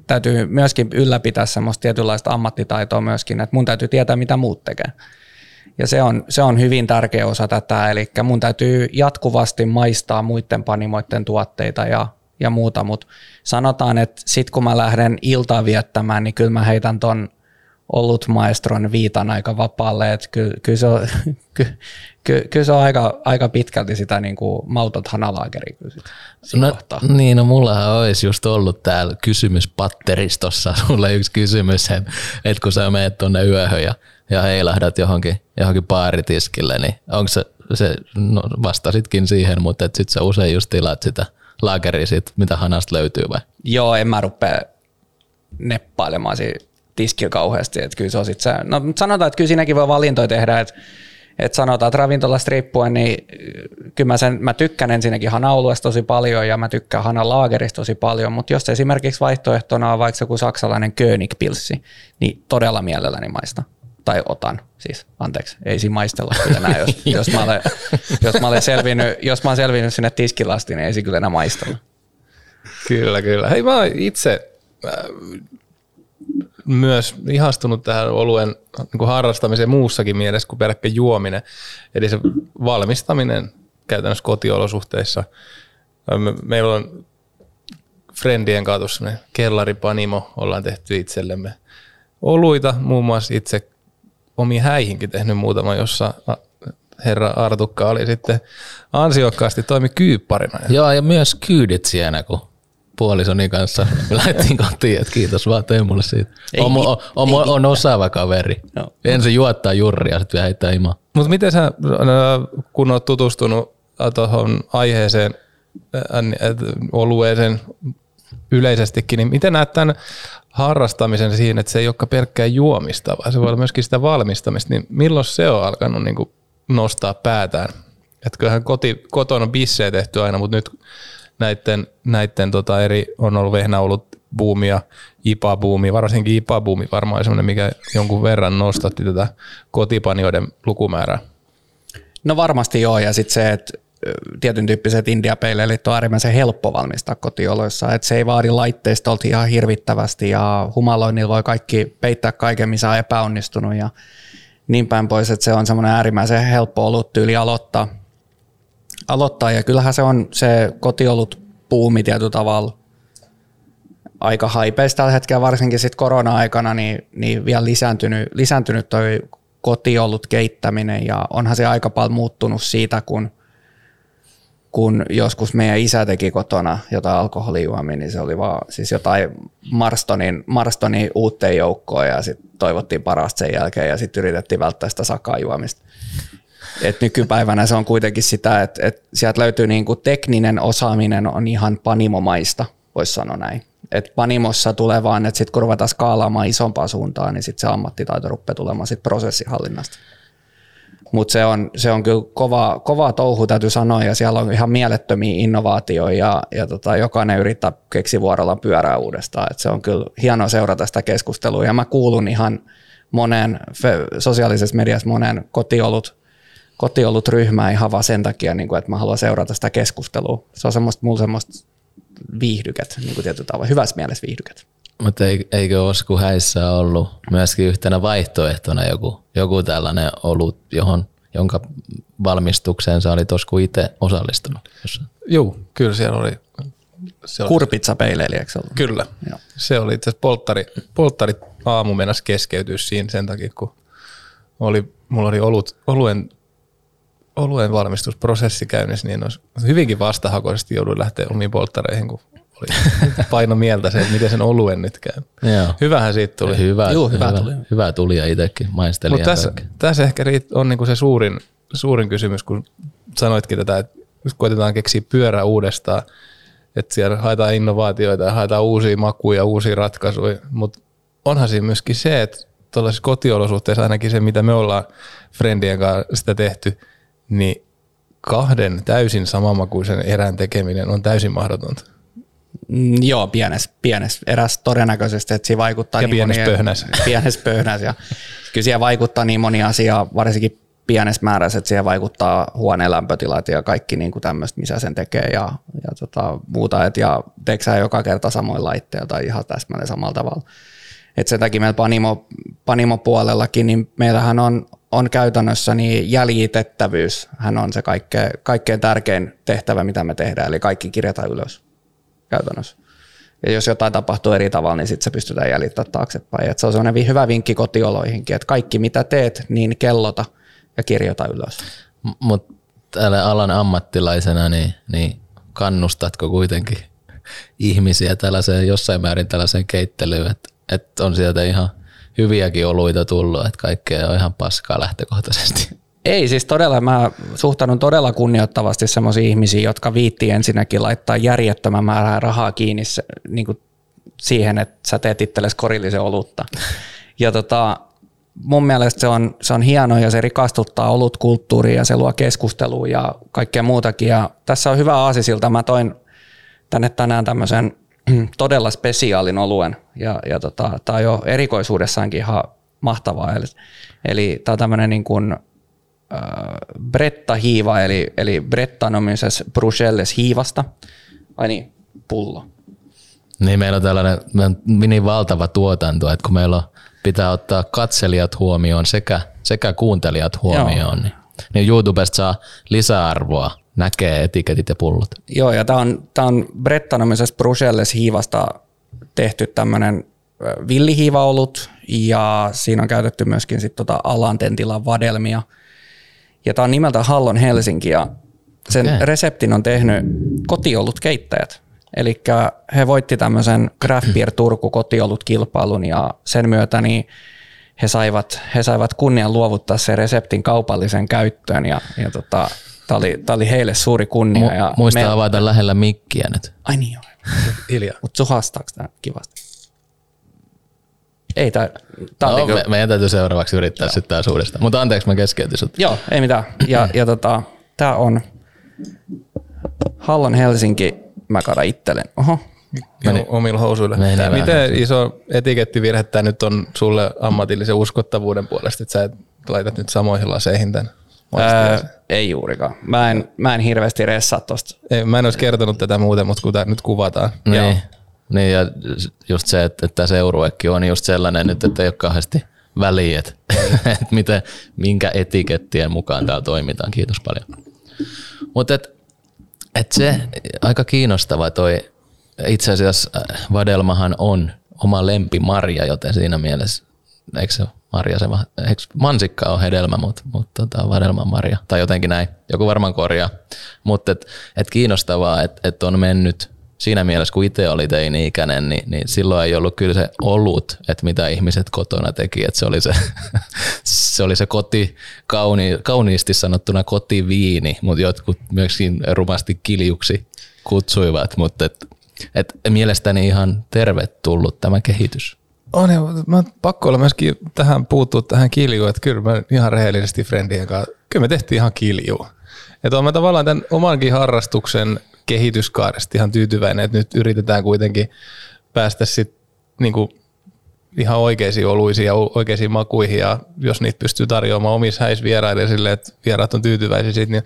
täytyy myöskin ylläpitää semmoista tietynlaista ammattitaitoa myöskin, että mun täytyy tietää, mitä muut tekee. Ja se on, se on hyvin tärkeä osa tätä, eli mun täytyy jatkuvasti maistaa muiden panimoiden tuotteita ja, ja muuta, mutta sanotaan, että sit kun mä lähden iltaa viettämään, niin kyllä mä heitän ton ollut maestron viitan aika vapaalle, että kyllä, kyllä, se, on, kyllä, kyllä se on aika, aika pitkälti sitä niin kuin mautot hanalaakeria no, Niin, no mullahan olisi just ollut täällä kysymyspatteristossa sulle yksi kysymys, että, kun sä menet tuonne yöhön ja ja heilahdat johonkin, johonkin baaritiskille, niin onko se, se no vastasitkin siihen, mutta sitten sä usein just tilaat sitä laakeria sit, mitä hanasta löytyy vai? Joo, en mä rupea neppailemaan siinä tiskillä kauheasti. Että kyllä se on sit se, no sanotaan, että kyllä siinäkin voi valintoja tehdä, että että sanotaan, että ravintolasta riippuen, niin kyllä mä, sen, mä tykkään ensinnäkin hanauluesta tosi paljon ja mä tykkään hanan laagerista tosi paljon, mutta jos esimerkiksi vaihtoehtona on vaikka joku saksalainen Königpilssi, niin todella mielelläni maista. Tai otan, siis anteeksi, ei siinä maistella kyllä enää, jos, jos, mä olen, jos, mä olen selvinnyt, jos mä olen selvinnyt sinne tiskilasti, niin ei se kyllä enää maistella. Kyllä, kyllä. Hei mä itse äh, myös ihastunut tähän oluen niin kuin harrastamiseen muussakin mielessä kuin pelkkä juominen. Eli se valmistaminen käytännössä kotiolosuhteissa. Me, meillä on Friendien kanssa kellaripanimo, ollaan tehty itsellemme oluita, muun muassa itse omiin häihinkin tehnyt muutama, jossa herra Artukka oli sitten ansiokkaasti toimi kyykparina. Joo, ja myös kyydit siellä, kun puolisoni kanssa lähdettiin kotiin, että kiitos vaan Teemulle siitä. Ei, on, on, on, on, on osaava kaveri. No. Ensin juottaa jurria, sitten vielä heittää imaa. Mutta miten sä, kun oot tutustunut tuohon aiheeseen, olueeseen yleisestikin, niin miten näet tämän harrastamisen siinä, että se ei olekaan pelkkää juomista, vaan se voi olla myöskin sitä valmistamista, niin milloin se on alkanut niin nostaa päätään? Että kyllähän koti, kotona on bissejä tehty aina, mutta nyt näiden, näiden tota eri, on ollut vehnäolut buumia, IPA-buumi, varsinkin IPA-buumi varmaan semmoinen, mikä jonkun verran nostatti tätä kotipanioiden lukumäärää. No varmasti joo, ja sitten se, että tietyn tyyppiset indiapeileilit on äärimmäisen helppo valmistaa kotioloissa, että se ei vaadi laitteistolta ihan hirvittävästi ja humaloinnilla voi kaikki peittää kaiken, missä on epäonnistunut ja niin päin pois, että se on semmoinen äärimmäisen helppo ollut tyyli aloittaa aloittaa ja kyllähän se on se kotiolut puumi tietyllä tavalla aika haipeista tällä hetkellä, varsinkin sitten korona-aikana, niin, niin vielä lisääntynyt, lisääntynyt toi kotiolut keittäminen ja onhan se aika paljon muuttunut siitä, kun, kun joskus meidän isä teki kotona jotain alkoholijuomia, niin se oli vaan siis jotain Marstonin, Marstonin uutteen joukkoa ja sitten toivottiin parasta sen jälkeen ja sitten yritettiin välttää sitä sakajuomista. Et nykypäivänä se on kuitenkin sitä, että, että sieltä löytyy niin kuin tekninen osaaminen on ihan panimomaista, voisi sanoa näin. Et panimossa tulee vaan, että sitten kun ruvetaan skaalaamaan isompaa suuntaan, niin sitten se ammattitaito rupeaa tulemaan sit prosessihallinnasta. Mutta se on, se on kyllä kova, kova touhu, täytyy sanoa, ja siellä on ihan mielettömiä innovaatioita, ja, ja tota, jokainen yrittää keksi vuorolla pyörää uudestaan. Et se on kyllä hienoa seurata sitä keskustelua, ja mä kuulun ihan monen sosiaalisessa mediassa monen kotiolut kotiolut ryhmää ihan vaan sen takia, niin kuin, että mä haluan seurata sitä keskustelua. Se on semmoista, mulla semmoista viihdyket, niin kuin tietyllä tavalla, hyvässä mielessä viihdyket. Mutta eikö Osku häissä ollut myöskin yhtenä vaihtoehtona joku, joku tällainen olut, johon, jonka valmistukseen sä olit Osku itse osallistunut? Joo, kyllä siellä oli. Se Kurpitsa peileili, eikö ollut? Kyllä. Joo. Se oli itse asiassa polttari, polttari aamu mennessä keskeytyä siinä sen takia, kun oli, mulla oli olut, oluen oluen valmistusprosessi käynnissä, niin olisi hyvinkin vastahakoisesti jouduin lähteä omiin polttareihin, kun oli paino mieltä se, että miten sen oluen nyt käy. Joo. Hyvähän siitä tuli. Hyvä, Juu, hyvä, hyvä, tuli. hyvä tuli ja itsekin maistelin. Mutta tässä, tässä ehkä on niinku se suurin, suurin kysymys, kun sanoitkin tätä, että koitetaan keksiä pyörä uudestaan, että siellä haetaan innovaatioita ja haetaan uusia makuja, uusia ratkaisuja, mutta onhan siinä myöskin se, että tuollaisissa kotiolosuhteissa ainakin se, mitä me ollaan Friendien kanssa sitä tehty, niin kahden täysin samanmakuisen erän tekeminen on täysin mahdotonta. Mm, joo, pienes, pienes eräs todennäköisesti, että siinä vaikuttaa ja niin pienes moni, pöhnäs. Pienes pöhnäs ja kyllä siihen vaikuttaa niin moni asia, varsinkin pienessä määrässä, että siihen vaikuttaa huoneen lämpötilat ja kaikki niin kuin tämmöistä, missä sen tekee ja, ja tota, muuta. Et, ja teksää joka kerta samoin laitteilla tai ihan täsmälleen samalla tavalla. Et sen takia meillä Panimo, Panimo-puolellakin, niin meillähän on on käytännössä niin jäljitettävyys. Hän on se kaikkein, kaikkein tärkein tehtävä, mitä me tehdään, eli kaikki kirjataan ylös käytännössä. Ja jos jotain tapahtuu eri tavalla, niin sitten se pystytään jäljittämään taaksepäin. Et se on sellainen hyvä vinkki kotioloihinkin, että kaikki mitä teet, niin kellota ja kirjoita ylös. Mutta täällä alan ammattilaisena, niin, niin kannustatko kuitenkin ihmisiä tällaiseen, jossain määrin tällaiseen keittelyyn, että, että on sieltä ihan hyviäkin oluita tullut, että kaikkea on ihan paskaa lähtökohtaisesti. Ei, siis todella mä suhtaudun todella kunnioittavasti semmoisiin ihmisiin, jotka viitti ensinnäkin laittaa järjettömän määrää rahaa kiinni niin kuin siihen, että sä teet itsellesi korillisen olutta. Ja tota, mun mielestä se on, se on hieno ja se rikastuttaa olutkulttuuria ja se luo keskustelua ja kaikkea muutakin. Ja tässä on hyvä aasisilta. Mä toin tänne tänään tämmöisen todella spesiaalin oluen ja, ja tota, tämä on jo erikoisuudessaankin ihan mahtavaa. Eli, eli tämä on tämmöinen niin kuin, äh, Bretta-hiiva, eli, eli Brettanomises Bruxelles hiivasta. Ai niin, pullo. Niin meillä on tällainen niin valtava tuotanto, että kun meillä on, pitää ottaa katselijat huomioon sekä, sekä kuuntelijat huomioon, niin, niin YouTubesta saa lisäarvoa, näkee etiketit ja pullot. Joo, ja tämä on, tää on Brettanomises Bruxelles hiivasta tehty tämmöinen villihiivaolut, ja siinä on käytetty myöskin sit tota Alantentilan vadelmia. Ja tämä on nimeltä Hallon Helsinki, ja sen okay. reseptin on tehnyt kotiolut keittäjät. Eli he voitti tämmöisen Craft Beer Turku kotiolut kilpailun ja sen myötä niin he saivat, he saivat kunnian luovuttaa sen reseptin kaupallisen käyttöön ja, ja tota, tämä oli, oli heille suuri kunnia. Mu- ja muista me... avata lähellä mikkiä nyt. Ai niin joo. Hiljaa. Mutta suhastaako tämä kivasti? Ei, tämä, tämä no, oli me, meidän täytyy seuraavaksi yrittää sitten taas uudestaan. Mutta anteeksi, mä keskeytin sut. Joo, ei mitään. Ja, ja tota, tämä on Hallan Helsinki mä kaada itsellen. Oho. Meni. omilla housuilla. Miten iso etikettivirhe tämä nyt on sulle ammatillisen uskottavuuden puolesta, että sä et laitat nyt samoihin laseihin tämän? Öö, ei juurikaan. Mä en, mä en hirveästi ressaa tosta. Ei, mä en olisi kertonut tätä muuten, mutta kun tämä nyt kuvataan. Niin. Joo. Niin ja just se, että, että seuruekin on just sellainen nyt, että ei ole kauheasti väliä, että, että miten, minkä etikettien mukaan täällä toimitaan. Kiitos paljon. Mutta et se aika kiinnostava toi, itse asiassa äh, vadelmahan on oma lempimarja, joten siinä mielessä, eikö se marja se, mansikka on hedelmä, mutta, mutta tota, vadelman marja, tai jotenkin näin, joku varmaan korjaa. Mutta et, et kiinnostavaa, että et on mennyt siinä mielessä, kun itse oli teini-ikäinen, niin, niin silloin ei ollut kyllä se olut, että mitä ihmiset kotona teki, että se oli se, se, oli se koti, kauni, kauniisti sanottuna kotiviini, mutta jotkut myöskin rumasti kiljuksi kutsuivat, mutta et, et mielestäni ihan tervetullut tämä kehitys. On, ja mä pakko olla myöskin tähän puuttua tähän kiljuun, että kyllä mä ihan rehellisesti friendien kanssa, kyllä me tehtiin ihan kilju. Että on mä tavallaan tämän omankin harrastuksen kehityskaaresta ihan tyytyväinen, että nyt yritetään kuitenkin päästä sitten niin ihan oikeisiin oluisiin ja oikeisiin makuihin ja jos niitä pystyy tarjoamaan omissa häissä vieraille sille, että vieraat on tyytyväisiä siitä, niin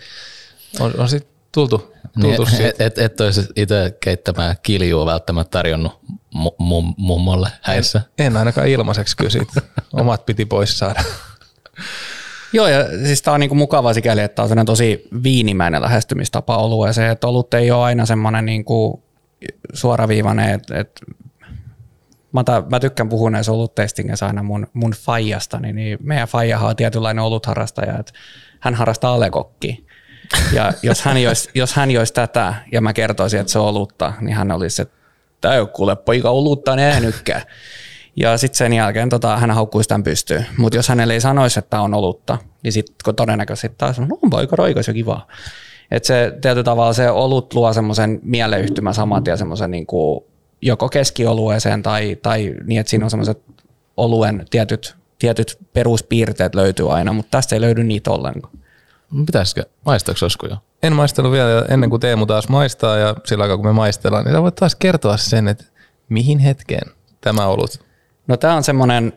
on, on sitten tultu, tultu niin, Et, et, et olisi itse keittämään kiljua välttämättä tarjonnut mum, mummolle häissä? En, en ainakaan ilmaiseksi kyllä siitä. Omat piti pois saada. Joo, ja siis tämä on niinku mukava sikäli, että tämä on tosi viinimäinen lähestymistapa olueeseen, että olut ei ole aina semmoinen niinku suoraviivainen, että et, mä, ta, mä, tykkään puhua näissä oluttestingeissä aina mun, mun faijasta, niin, niin meidän faijahan on tietynlainen olutharrastaja, että hän harrastaa alekokki. Ja jos hän, joisi, jos hän joisi tätä ja mä kertoisin, että se on olutta, niin hän olisi, että tämä ei ole kuule poika olutta, niin eihän ja sitten sen jälkeen tota, hän haukkuisi tämän pystyyn. Mutta jos hänelle ei sanoisi, että on olutta, niin sitten todennäköisesti taas on, no poika roikas jo kivaa. Että se tietyllä tavalla se olut luo semmoisen mieleyhtymän samat ja semmoisen niin kuin joko keskiolueeseen tai, tai niin, että siinä on semmoiset oluen tietyt, tietyt peruspiirteet löytyy aina, mutta tästä ei löydy niitä ollenkaan. Pitäisikö, maistaako Osku jo? En maistanut vielä ennen kuin Teemu taas maistaa ja sillä aikaa kun me maistellaan, niin sä voit taas kertoa sen, että mihin hetkeen tämä olut No tämä on semmoinen,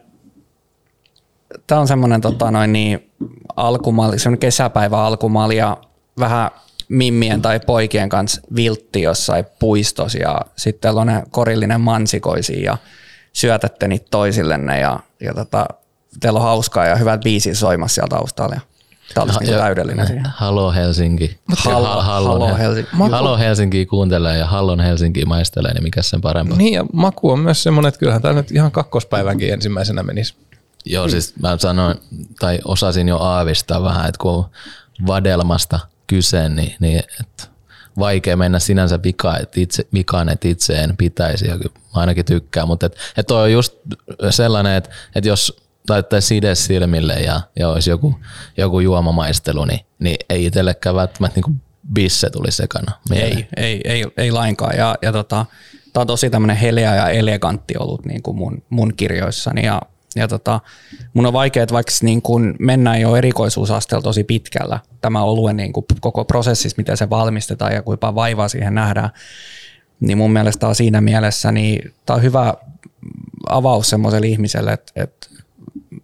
tämä on semmoinen tota noin niin, alkumaali, semmoinen kesäpäivä alkumaali ja vähän mimmien tai poikien kanssa viltti jossain puistossa ja sitten on korillinen mansikoisi ja syötätte niitä toisillenne ja, ja tota, teillä on hauskaa ja hyvät biisit soimassa siellä taustalla. Tämä olisi niin täydellinen siihen. Halo Helsinki. Halo, Halo, Helsinki. Halo Helsinki kuuntelee ja Hallon Helsinki maistelee, niin mikä sen parempaa. Niin ja maku on myös semmoinen, että kyllähän tämä nyt ihan kakkospäivänkin ensimmäisenä menisi. Joo, siis mä sanoin, tai osasin jo aavistaa vähän, että kun on vadelmasta kyse, niin, niin että vaikea mennä sinänsä vikaan, että itse, vikaan, että itse en pitäisi, ja mä ainakin tykkään, mutta että, että toi on just sellainen, että, että jos laittaisi side silmille ja, ja olisi joku, joku juomamaistelu, niin, niin ei itsellekään välttämättä niin bisse tuli sekana. Ei, ei, ei, ei lainkaan. Ja, ja tota, Tämä on tosi tämmöinen heleä ja elegantti ollut niin kuin mun, mun kirjoissani ja, ja tota, mun on vaikea, että vaikka niin kuin mennään jo erikoisuusasteella tosi pitkällä tämä oluen niin kuin koko prosessissa, miten se valmistetaan ja kuinka vaivaa siihen nähdään, niin mun mielestä on siinä mielessä, niin tämä on hyvä avaus semmoiselle ihmiselle, että, että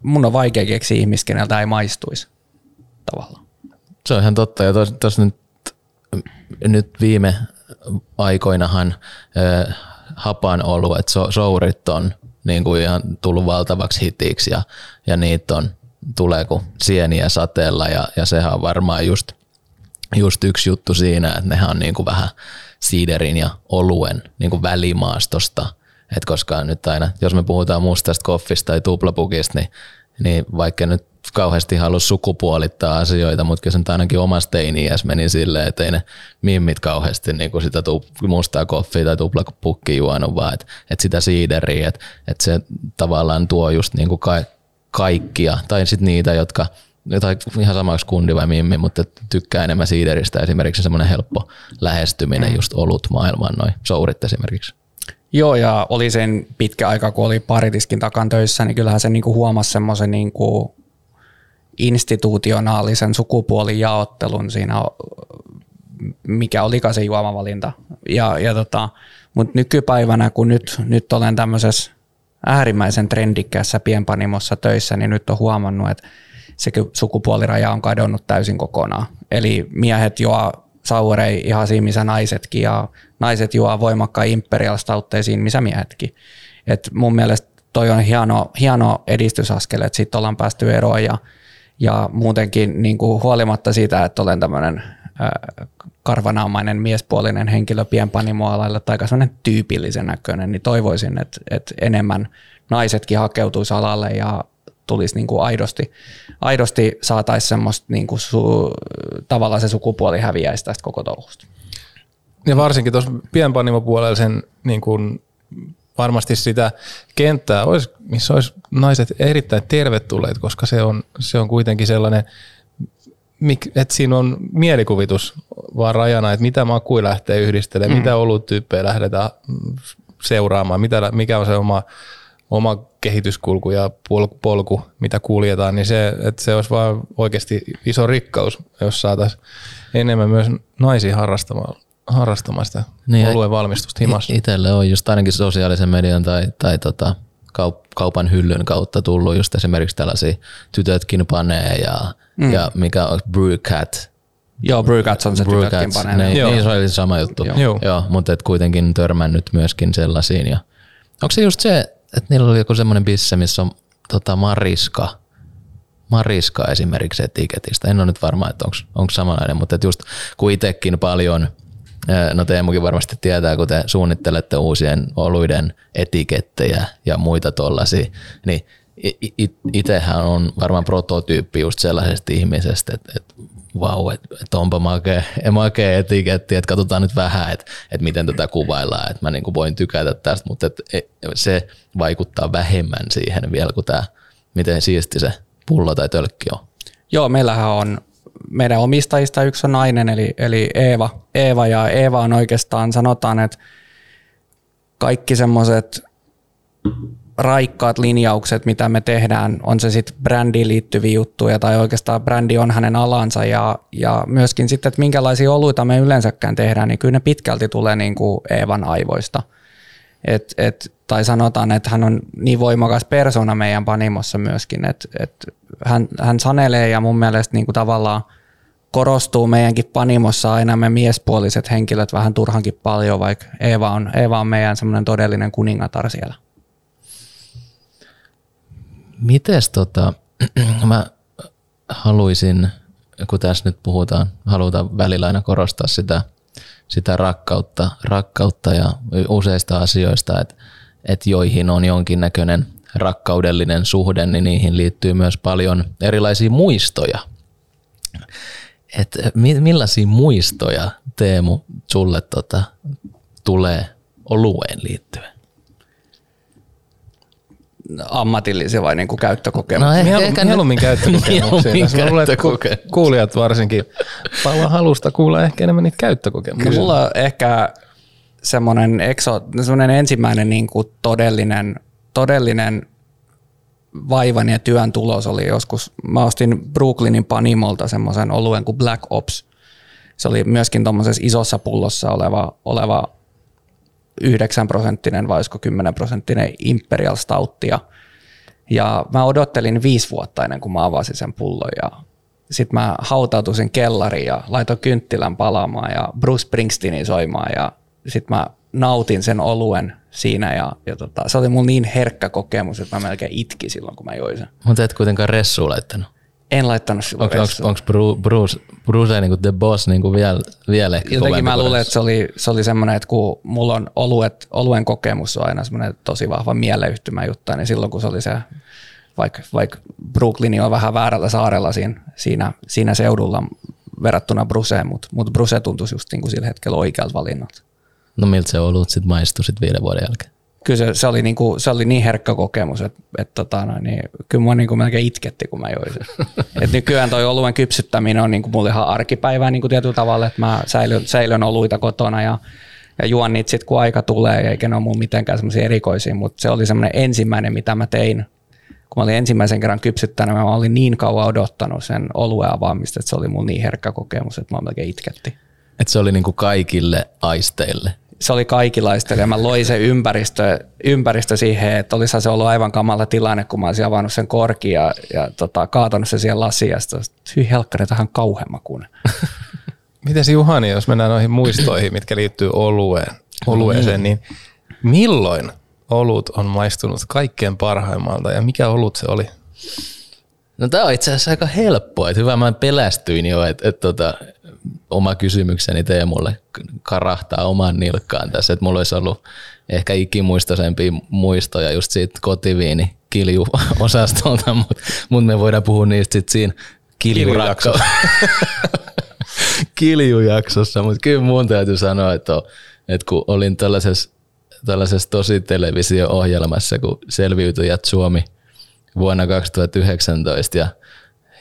mun on vaikea keksiä ihmistä, keneltä ei maistuisi tavallaan. Se on ihan totta. Ja tuossa nyt, nyt viime aikoinahan äh, hapan oluet, so, sourit on niin kuin ihan tullut valtavaksi hitiksi ja, ja niitä on, tulee kuin sieniä sateella ja, ja sehän on varmaan just, just yksi juttu siinä, että nehän on niin kuin vähän siiderin ja oluen niin kuin välimaastosta, et koska nyt aina, jos me puhutaan mustasta koffista tai tuplapukista, niin, niin vaikka nyt kauheasti halua sukupuolittaa asioita, mutta kyllä se nyt ainakin omasta teiniässä meni silleen, että ei ne mimmit kauheasti niin kuin sitä mustaa koffia tai tuplapukkia juonut, vaan että, että sitä siideriä, että, että se tavallaan tuo just niin kuin ka- kaikkia, tai sitten niitä, jotka tai ihan samaksi kundi vai mimmi, mutta tykkää enemmän siideristä esimerkiksi semmoinen helppo lähestyminen mm. just olut maailmaan, noin sourit esimerkiksi. Joo, ja oli sen pitkä aika, kun oli paritiskin takan töissä, niin kyllähän se niinku huomasi semmoisen niinku institutionaalisen sukupuolijaottelun siinä, mikä olikaan se juomavalinta. Ja, ja tota, Mutta nykypäivänä, kun nyt, nyt olen tämmöisessä äärimmäisen trendikkäässä pienpanimossa töissä, niin nyt on huomannut, että se sukupuoliraja on kadonnut täysin kokonaan. Eli miehet juo sauerei ihan siinä, missä naisetkin, ja naiset juo voimakkaan imperial missä miehetkin. Et mun mielestä toi on hieno, hieno edistysaskel, että siitä ollaan päästy eroon, ja ja muutenkin niin kuin huolimatta siitä, että olen tämmöinen karvanaamainen miespuolinen henkilö pienpanimoalalla tai semmoinen tyypillisen näköinen, niin toivoisin, että, että enemmän naisetkin hakeutuisi alalle ja tulisi niin kuin aidosti, aidosti saataisiin semmoista niin kuin su, tavallaan se sukupuoli häviäisi tästä koko touhusta. Ja varsinkin tuossa pienpanimopuolella sen niin kuin varmasti sitä kenttää, olisi, missä olisi naiset erittäin tervetulleet, koska se on, se on kuitenkin sellainen, että siinä on mielikuvitus vaan rajana, että mitä makui lähtee yhdistelemään, mm. mitä oluttyyppejä lähdetään seuraamaan, mitä, mikä on se oma, oma kehityskulku ja polku, polku, mitä kuljetaan, niin se, että se olisi vaan oikeasti iso rikkaus, jos saataisiin enemmän myös naisia harrastamaan harrastamaan sitä niin, oluen valmistusta himassa. Itselle on just ainakin sosiaalisen median tai, tai tota, kaup- kaupan hyllyn kautta tullut just esimerkiksi tällaisia tytötkin panee ja, mm. ja mikä on Brewcat. Joo, Brewcat on se Brew tytötkin panee. Ne, Joo. Niin se oli sama juttu. Joo. Joo mutta et kuitenkin törmännyt myöskin sellaisiin. Ja, onko se just se, että niillä oli joku semmoinen bisse, missä on tota Mariska, Mariska esimerkiksi etiketistä. En ole nyt varma, että onko samanlainen, mutta just kun itsekin paljon – No Teemukin varmasti tietää, kun te suunnittelette uusien oluiden etikettejä ja muita tuollaisia, niin itsehän on varmaan prototyyppi just sellaisesta ihmisestä, että, että vau, että, että onpa makea, makea etiketti, että katsotaan nyt vähän, että, että miten tätä kuvaillaan, että mä niin kuin voin tykätä tästä, mutta että se vaikuttaa vähemmän siihen vielä kuin tämä, miten siisti se pullo tai tölkki on. Joo, meillähän on meidän omistajista yksi on nainen, eli, eli Eeva. Eeva ja Eeva on oikeastaan, sanotaan, että kaikki semmoiset raikkaat linjaukset, mitä me tehdään, on se sitten brändiin liittyviä juttuja tai oikeastaan brändi on hänen alansa ja, ja myöskin sitten, että minkälaisia oluita me yleensäkään tehdään, niin kyllä ne pitkälti tulee niin kuin Eevan aivoista. Et, et, tai sanotaan, että hän on niin voimakas persona meidän panimossa myöskin, että et hän, hän sanelee ja mun mielestä niin kuin tavallaan korostuu meidänkin panimossa aina me miespuoliset henkilöt vähän turhankin paljon, vaikka Eeva on, Eeva on meidän semmoinen todellinen kuningatar siellä. Mites tota, mä haluaisin, kun tässä nyt puhutaan, halutaan välillä aina korostaa sitä, sitä rakkautta, rakkautta ja useista asioista, että, että joihin on jonkinnäköinen rakkaudellinen suhde, niin niihin liittyy myös paljon erilaisia muistoja. Et millaisia muistoja, Teemu, sulle tota, tulee olueen liittyen? Ammatillisia vai niin kuin käyttökokemuksia? No ehkä, ehkä mieluummin käyttökokemuksia. käyttökoke- kuulijat varsinkin paljon halusta kuulla ehkä enemmän niitä käyttökokemuksia. No, mulla on ehkä semmoinen, ekso, semmoinen ensimmäinen niin kuin todellinen, todellinen vaivan ja työn tulos oli joskus, mä ostin Brooklynin Panimolta semmoisen oluen kuin Black Ops. Se oli myöskin tuommoisessa isossa pullossa oleva, oleva 9 prosenttinen vai olisiko 10 prosenttinen Imperial Stout. Ja, mä odottelin viisi vuotta ennen kuin mä avasin sen pullon ja sitten mä hautautuin kellariin ja laitoin kynttilän palaamaan ja Bruce Springsteenin soimaan ja sitten mä nautin sen oluen siinä ja, ja tota, se oli mulla niin herkkä kokemus, että mä melkein itki silloin, kun mä join sen. Mutta et kuitenkaan ressuun laittanut. En laittanut silloin Onko onks Bruce, Bruce niinku the boss niinku vielä, vielä ehkä Jotenkin mä luulen, että se oli, se oli semmoinen, että kun mulla on oluet, oluen kokemus on aina semmoinen tosi vahva mieleyhtymä juttu, niin silloin kun se oli se, vaikka, vaikka Brooklyn on vähän väärällä saarella siinä, siinä, siinä seudulla verrattuna Bruseen, mutta mut Bruse tuntuisi just niin kuin sillä hetkellä oikealta valinnalta. No miltä se olut sitten maistui sit viiden vuoden jälkeen? Kyllä se, se, oli, niinku, se oli niin herkkä kokemus, että et, tota, no, niin, kyllä mua niinku melkein itketti, kun mä join sen. et nykyään toi oluen kypsyttäminen on niinku mulle ihan arkipäivää niinku tietyllä tavalla, että mä säilön, säilön oluita kotona ja, ja juon niitä sitten kun aika tulee, eikä ne ole mun mitenkään semmoisia erikoisia, mutta se oli semmoinen ensimmäinen, mitä mä tein, kun mä olin ensimmäisen kerran kypsyttänyt, mä olin niin kauan odottanut sen oluen avaamista, että se oli mun niin herkkä kokemus, että mä melkein itketti. Että se oli niinku kaikille aisteille se oli kaikilaista ja mä loin se ympäristö, ympäristö siihen, että olisihan se ollut aivan kamala tilanne, kun mä olisin avannut sen korki ja, ja tota, kaatanut se siihen lasiin ja sitten hyi helkkari, tähän kauheamma kuin. Mites Juhani, jos mennään noihin muistoihin, mitkä liittyy olueen, olueeseen, niin milloin olut on maistunut kaikkein parhaimmalta ja mikä olut se oli? No tämä on itse asiassa aika helppoa, että hyvä mä pelästyin jo, että, että tota, oma kysymykseni Teemulle karahtaa oman nilkkaan tässä, että mulla olisi ollut ehkä ikimuistoisempia muistoja just siitä kotiviini kilju-osastolta, mutta mut me voidaan puhua niistä sitten siinä kiljurakko. kiljujaksossa, mutta kyllä mun täytyy sanoa, että, on, että kun olin tällaisessa, tällaisessa tosi televisio-ohjelmassa, kun Selviytyjät Suomi vuonna 2019 ja,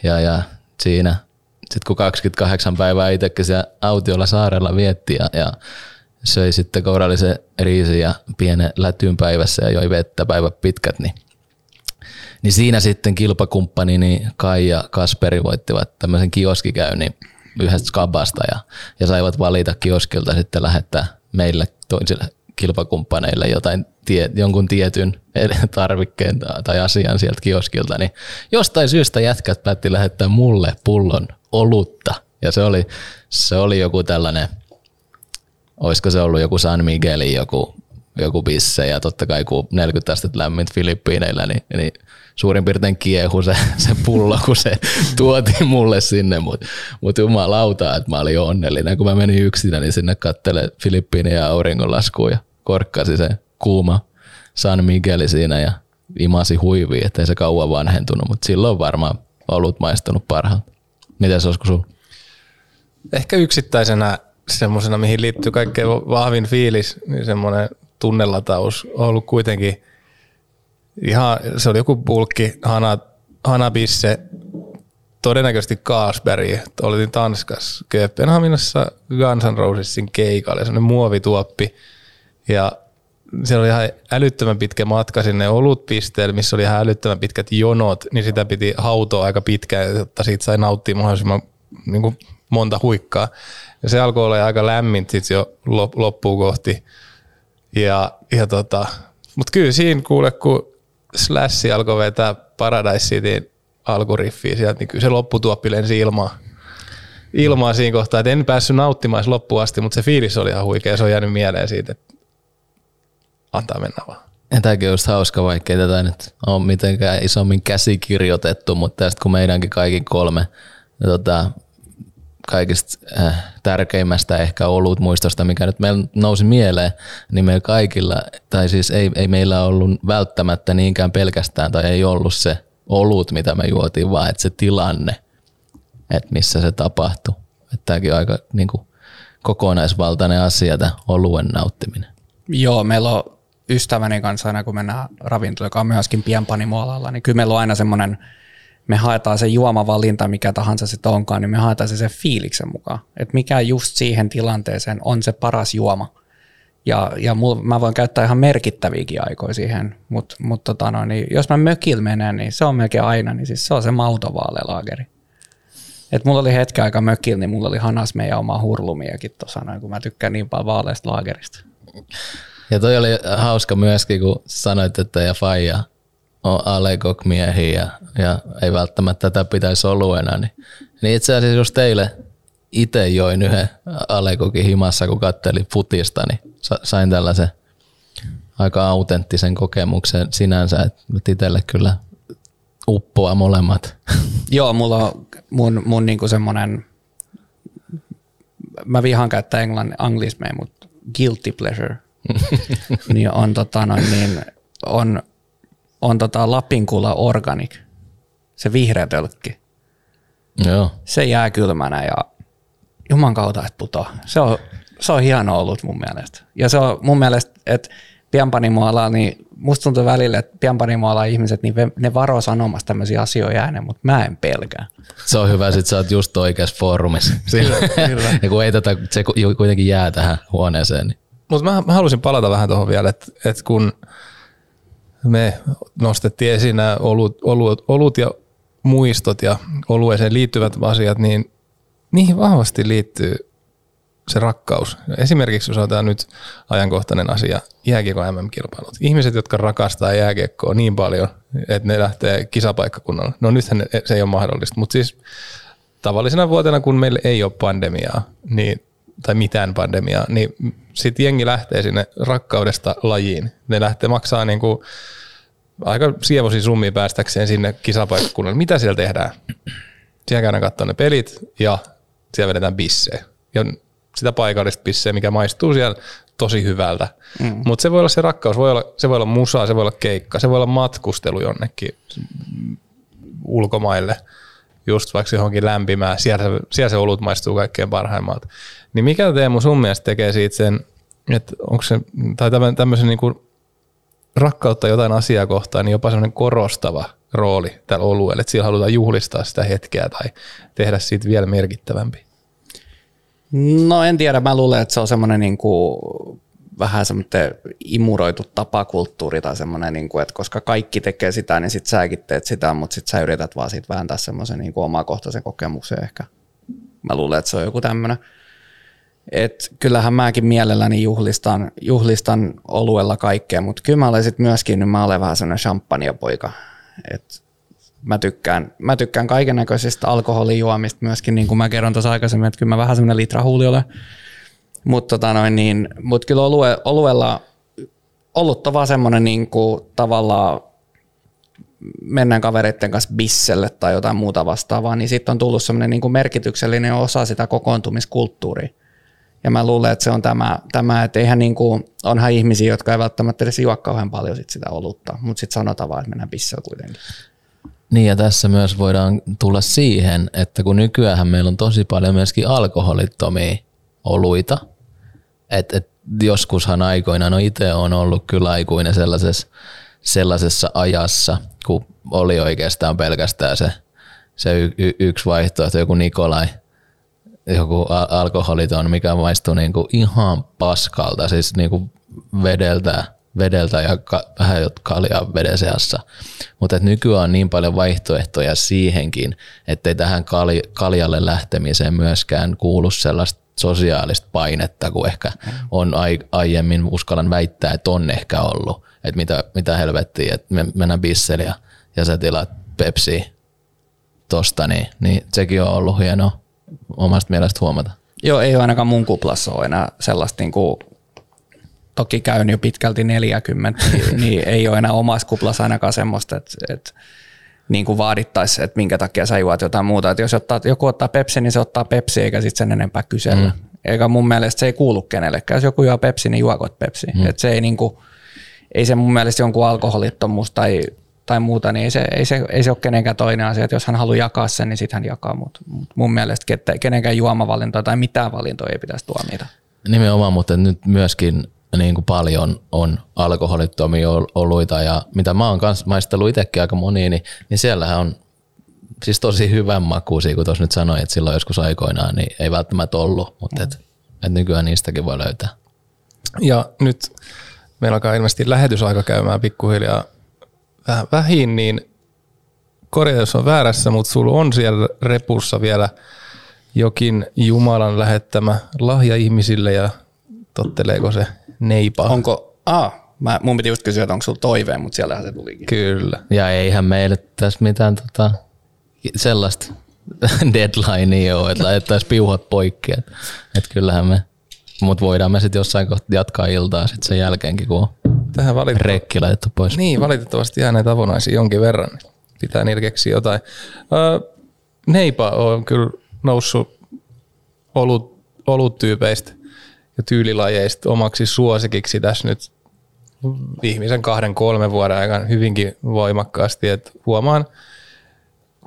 ja, ja siinä – sitten kun 28 päivää itsekin siellä autiolla saarella vietti ja, ja söi sitten kourallisen riisi ja pienen lätyn päivässä ja joi vettä päivät pitkät, niin, niin siinä sitten kilpakumppani niin Kai ja Kasperi voittivat tämmöisen kioskikäynnin yhdestä skabasta ja, ja saivat valita kioskilta sitten lähettää meille toisille kilpakumppaneille jotain tie, jonkun tietyn tarvikkeen tai asian sieltä kioskilta, niin jostain syystä jätkät päätti lähettää mulle pullon olutta. Ja se oli, se oli joku tällainen, olisiko se ollut joku San Miguelin joku, joku bisse ja totta kai kun 40 astetta lämmin Filippiineillä, niin, niin suurin piirtein kiehu se, se pullo, kun se tuotiin mulle sinne, mutta mut jumalauta, että mä olin onnellinen, kun mä menin yksinä, niin sinne kattele ja auringonlaskuun ja korkkasi se kuuma San Migueli siinä ja imasi huiviin, ettei se kauan vanhentunut, mutta silloin varmaan ollut maistunut parhaalta. Miten se olisiko sun? Ehkä yksittäisenä semmoisena, mihin liittyy kaikkein vahvin fiilis, niin semmoinen tunnelataus on ollut kuitenkin ihan, se oli joku pulkki, Hana, Hanabisse, todennäköisesti Kaasberg, olin Tanskassa, Kööpenhaminassa Guns N' Rosesin keikalle, semmoinen muovituoppi, ja se oli ihan älyttömän pitkä matka sinne olutpisteelle, missä oli ihan älyttömän pitkät jonot, niin sitä piti hautoa aika pitkään, jotta siitä sai nauttia mahdollisimman niin kuin monta huikkaa. Ja se alkoi olla aika lämmin sitten jo loppuun kohti. Ja, ja tota, mutta kyllä siinä kuule, kun Slash alkoi vetää Paradise Cityn alkuriffiä sieltä, niin kyllä se lopputuoppi lensi ilmaa. Ilmaa siinä kohtaa, että en päässyt nauttimaan loppuun asti, mutta se fiilis oli ihan huikea, se on jäänyt mieleen siitä, että antaa mennä vaan. Ja tämäkin on just hauska, vaikka tätä nyt on mitenkään isommin käsikirjoitettu, mutta tästä kun meidänkin kaikki kolme tota, kaikista äh, tärkeimmästä ehkä olut muistosta, mikä nyt meillä nousi mieleen, niin meillä kaikilla, tai siis ei, ei meillä ollut välttämättä niinkään pelkästään, tai ei ollut se olut, mitä me juotiin, vaan että se tilanne, että missä se tapahtui. Että tämäkin on aika niin kuin, kokonaisvaltainen asia, tämä oluen nauttiminen. Joo, meillä on ystäväni kanssa aina kun mennään ravintolaan, joka on myöskin pienpanimoalalla, niin kyllä meillä on aina semmoinen, me haetaan se juomavalinta, mikä tahansa se onkaan, niin me haetaan se sen fiiliksen mukaan. Että mikä just siihen tilanteeseen on se paras juoma. Ja, ja mul, mä voin käyttää ihan merkittäviäkin aikoja siihen, mutta mut tota no, niin jos mä mökillä menen, niin se on melkein aina, niin siis se on se mautovaalelaageri. Et mulla oli hetken aika mökillä, niin mulla oli hanas meidän oma hurlumiakin tuossa kun mä tykkään niin paljon vaaleista laagerista. Ja toi oli hauska myöskin, kun sanoit, että ja faija on alekok miehiä ja, ja, ei välttämättä tätä pitäisi oluena. Niin, niin itse asiassa jos teille itse join yhden alekokin himassa, kun kattelin futista, niin sain tällaisen aika autenttisen kokemuksen sinänsä, että itselle kyllä uppoa molemmat. Joo, mulla on mun, mun niinku semmoinen, mä vihaan käyttää englannin, anglismeja, mutta guilty pleasure, niin on, tota, noin, niin on, on tota Lapinkulla Organic, se vihreä tölkki. Joo. Se jää kylmänä ja juman kautta, että putoaa. Se on, se on hieno ollut mun mielestä. Ja se on mun mielestä, että pienpanimoalalla, niin musta tuntuu välillä, että pienpanimoalalla ihmiset, niin ne varoo sanomassa tämmöisiä asioita ääneen, mutta mä en pelkää. Se on hyvä, sit sä oot just oikeassa foorumissa. Kyllä. ja kun ei tätä, se kuitenkin jää tähän huoneeseen. Niin. Mutta mä, mä halusin palata vähän tuohon vielä, että et kun me nostettiin esiin nämä olut, olut, olut ja muistot ja olueeseen liittyvät asiat, niin niihin vahvasti liittyy se rakkaus. Esimerkiksi jos otetaan nyt ajankohtainen asia, jääkiekon MM-kilpailut. Ihmiset, jotka rakastaa jääkiekkoa niin paljon, että ne lähtee kisapaikkakunnalle. No nythän se ei ole mahdollista, mutta siis tavallisena vuotena, kun meillä ei ole pandemiaa, niin, tai mitään pandemiaa, niin sitten jengi lähtee sinne rakkaudesta lajiin. Ne lähtee maksaa niin kuin aika sievoisia summia päästäkseen sinne kisapaikkakunnalle. Mitä siellä tehdään? Siellä käydään katsomaan ne pelit ja siellä vedetään bissejä. Ja sitä paikallista pisseä, mikä maistuu siellä tosi hyvältä. Mm. Mutta se voi olla se rakkaus, voi olla, se voi olla musa, se voi olla keikka, se voi olla matkustelu jonnekin ulkomaille, just vaikka johonkin lämpimään, siellä, siellä se olut maistuu kaikkein parhaimmalta. Niin mikä Teemu sun mielestä tekee siitä sen, että onko se, tai tämmöisen niin kuin rakkautta jotain asiaa kohtaan, niin jopa semmoinen korostava rooli tällä olueella, että siellä halutaan juhlistaa sitä hetkeä tai tehdä siitä vielä merkittävämpi? No en tiedä, mä luulen, että se on semmoinen niin kuin, vähän semmoinen imuroitu tapakulttuuri tai semmoinen, niin kuin, että koska kaikki tekee sitä, niin sit säkin teet sitä, mutta sit sä yrität vaan siitä vääntää semmoisen niin kuin omakohtaisen kokemuksen ehkä. Mä luulen, että se on joku tämmöinen. Et kyllähän mäkin mielelläni juhlistan, juhlistan oluella kaikkea, mutta kyllä mä olen sit myöskin, niin mä olen vähän semmoinen champagnepoika. Et mä tykkään, mä tykkään kaiken näköisistä alkoholijuomista myöskin, niin kuin mä kerron tuossa aikaisemmin, että kyllä mä vähän semmoinen litrahuuli olen. Mutta tota noin, niin, mut kyllä olue, oluella ollut vaan semmoinen niin kuin, tavallaan mennään kavereiden kanssa bisselle tai jotain muuta vastaavaa, niin sitten on tullut semmoinen niin kuin merkityksellinen osa sitä kokoontumiskulttuuria. Ja mä luulen, että se on tämä, tämä että eihän niin kuin, onhan ihmisiä, jotka ei välttämättä edes juo kauhean paljon sit sitä olutta, mutta sitten sanotaan vaan, että mennään bisselle kuitenkin. Niin ja tässä myös voidaan tulla siihen, että kun nykyään meillä on tosi paljon myöskin alkoholittomia oluita, että et joskushan aikoinaan, no itse on ollut kyllä aikuinen sellaisessa, sellaisessa ajassa, kun oli oikeastaan pelkästään se, se y, y, yksi vaihtoehto, joku Nikolai, joku alkoholiton, mikä maistuu niinku ihan paskalta, siis niinku vedeltä vedeltä ja ka, vähän kaljaa veden seassa. Mutta nykyään on niin paljon vaihtoehtoja siihenkin, ettei tähän kal, kaljalle lähtemiseen myöskään kuulu sellaista sosiaalista painetta, kuin ehkä on ai, aiemmin, uskallan väittää, että on ehkä ollut. Että mitä, mitä helvettiä, että me mennään bisseli ja, ja sä tilaat Pepsi tosta, niin, niin sekin on ollut hieno omasta mielestä huomata. Joo, ei ole ainakaan mun kuplassa ole enää sellaista niin kuin toki käyn jo pitkälti 40, niin, niin ei ole enää omassa kuplassa ainakaan semmoista, että, että niin kuin vaadittaisi, että minkä takia sä juot jotain muuta. Että jos ottaa, joku ottaa Pepsi, niin se ottaa Pepsi eikä sitten sen enempää kysellä. Mm. Eikä mun mielestä se ei kuulu kenellekään. Jos joku juo Pepsi, niin juokot Pepsi. Mm. Et se ei, niin kuin, ei se mun mielestä jonkun alkoholittomuus tai, tai muuta, niin ei se, ei, se, ei se ole kenenkään toinen asia. Että jos hän haluaa jakaa sen, niin sitten hän jakaa. Mutta mut mun mielestä kenenkään juomavalintoa tai mitään valintoa ei pitäisi tuomita. Nimenomaan, mutta nyt myöskin niin kuin paljon on alkoholittomia oluita ja mitä mä oon kanssa maistellut itsekin aika moni, niin, niin siellähän on siis tosi hyvän makuisia, kun tuossa nyt sanoin, että silloin joskus aikoinaan niin ei välttämättä ollut, mutta et, et nykyään niistäkin voi löytää. Ja nyt meillä alkaa ilmeisesti lähetysaika käymään pikkuhiljaa vähän vähin, niin korjaa jos on väärässä, mutta sulla on siellä repussa vielä jokin Jumalan lähettämä lahja ihmisille ja totteleeko se neipa? Onko, ah, mä, mun piti just kysyä, että onko sulla toiveen, mutta siellähän se tulikin. Kyllä. Ja eihän meille tässä mitään tota, sellaista deadlinea ole, että laitettaisiin piuhat poikki. Että et kyllähän me, mutta voidaan me sitten jossain kohtaa jatkaa iltaa sitten sen jälkeenkin, kun on Tähän valitettavasti. rekki laitettu pois. Niin, valitettavasti jää näitä avonaisia jonkin verran. Pitää niillä keksiä jotain. Öö, neipa on kyllä noussut olut, oluttyypeistä tyylilajeista omaksi suosikiksi tässä nyt ihmisen kahden, kolmen vuoden aikana hyvinkin voimakkaasti. Et huomaan,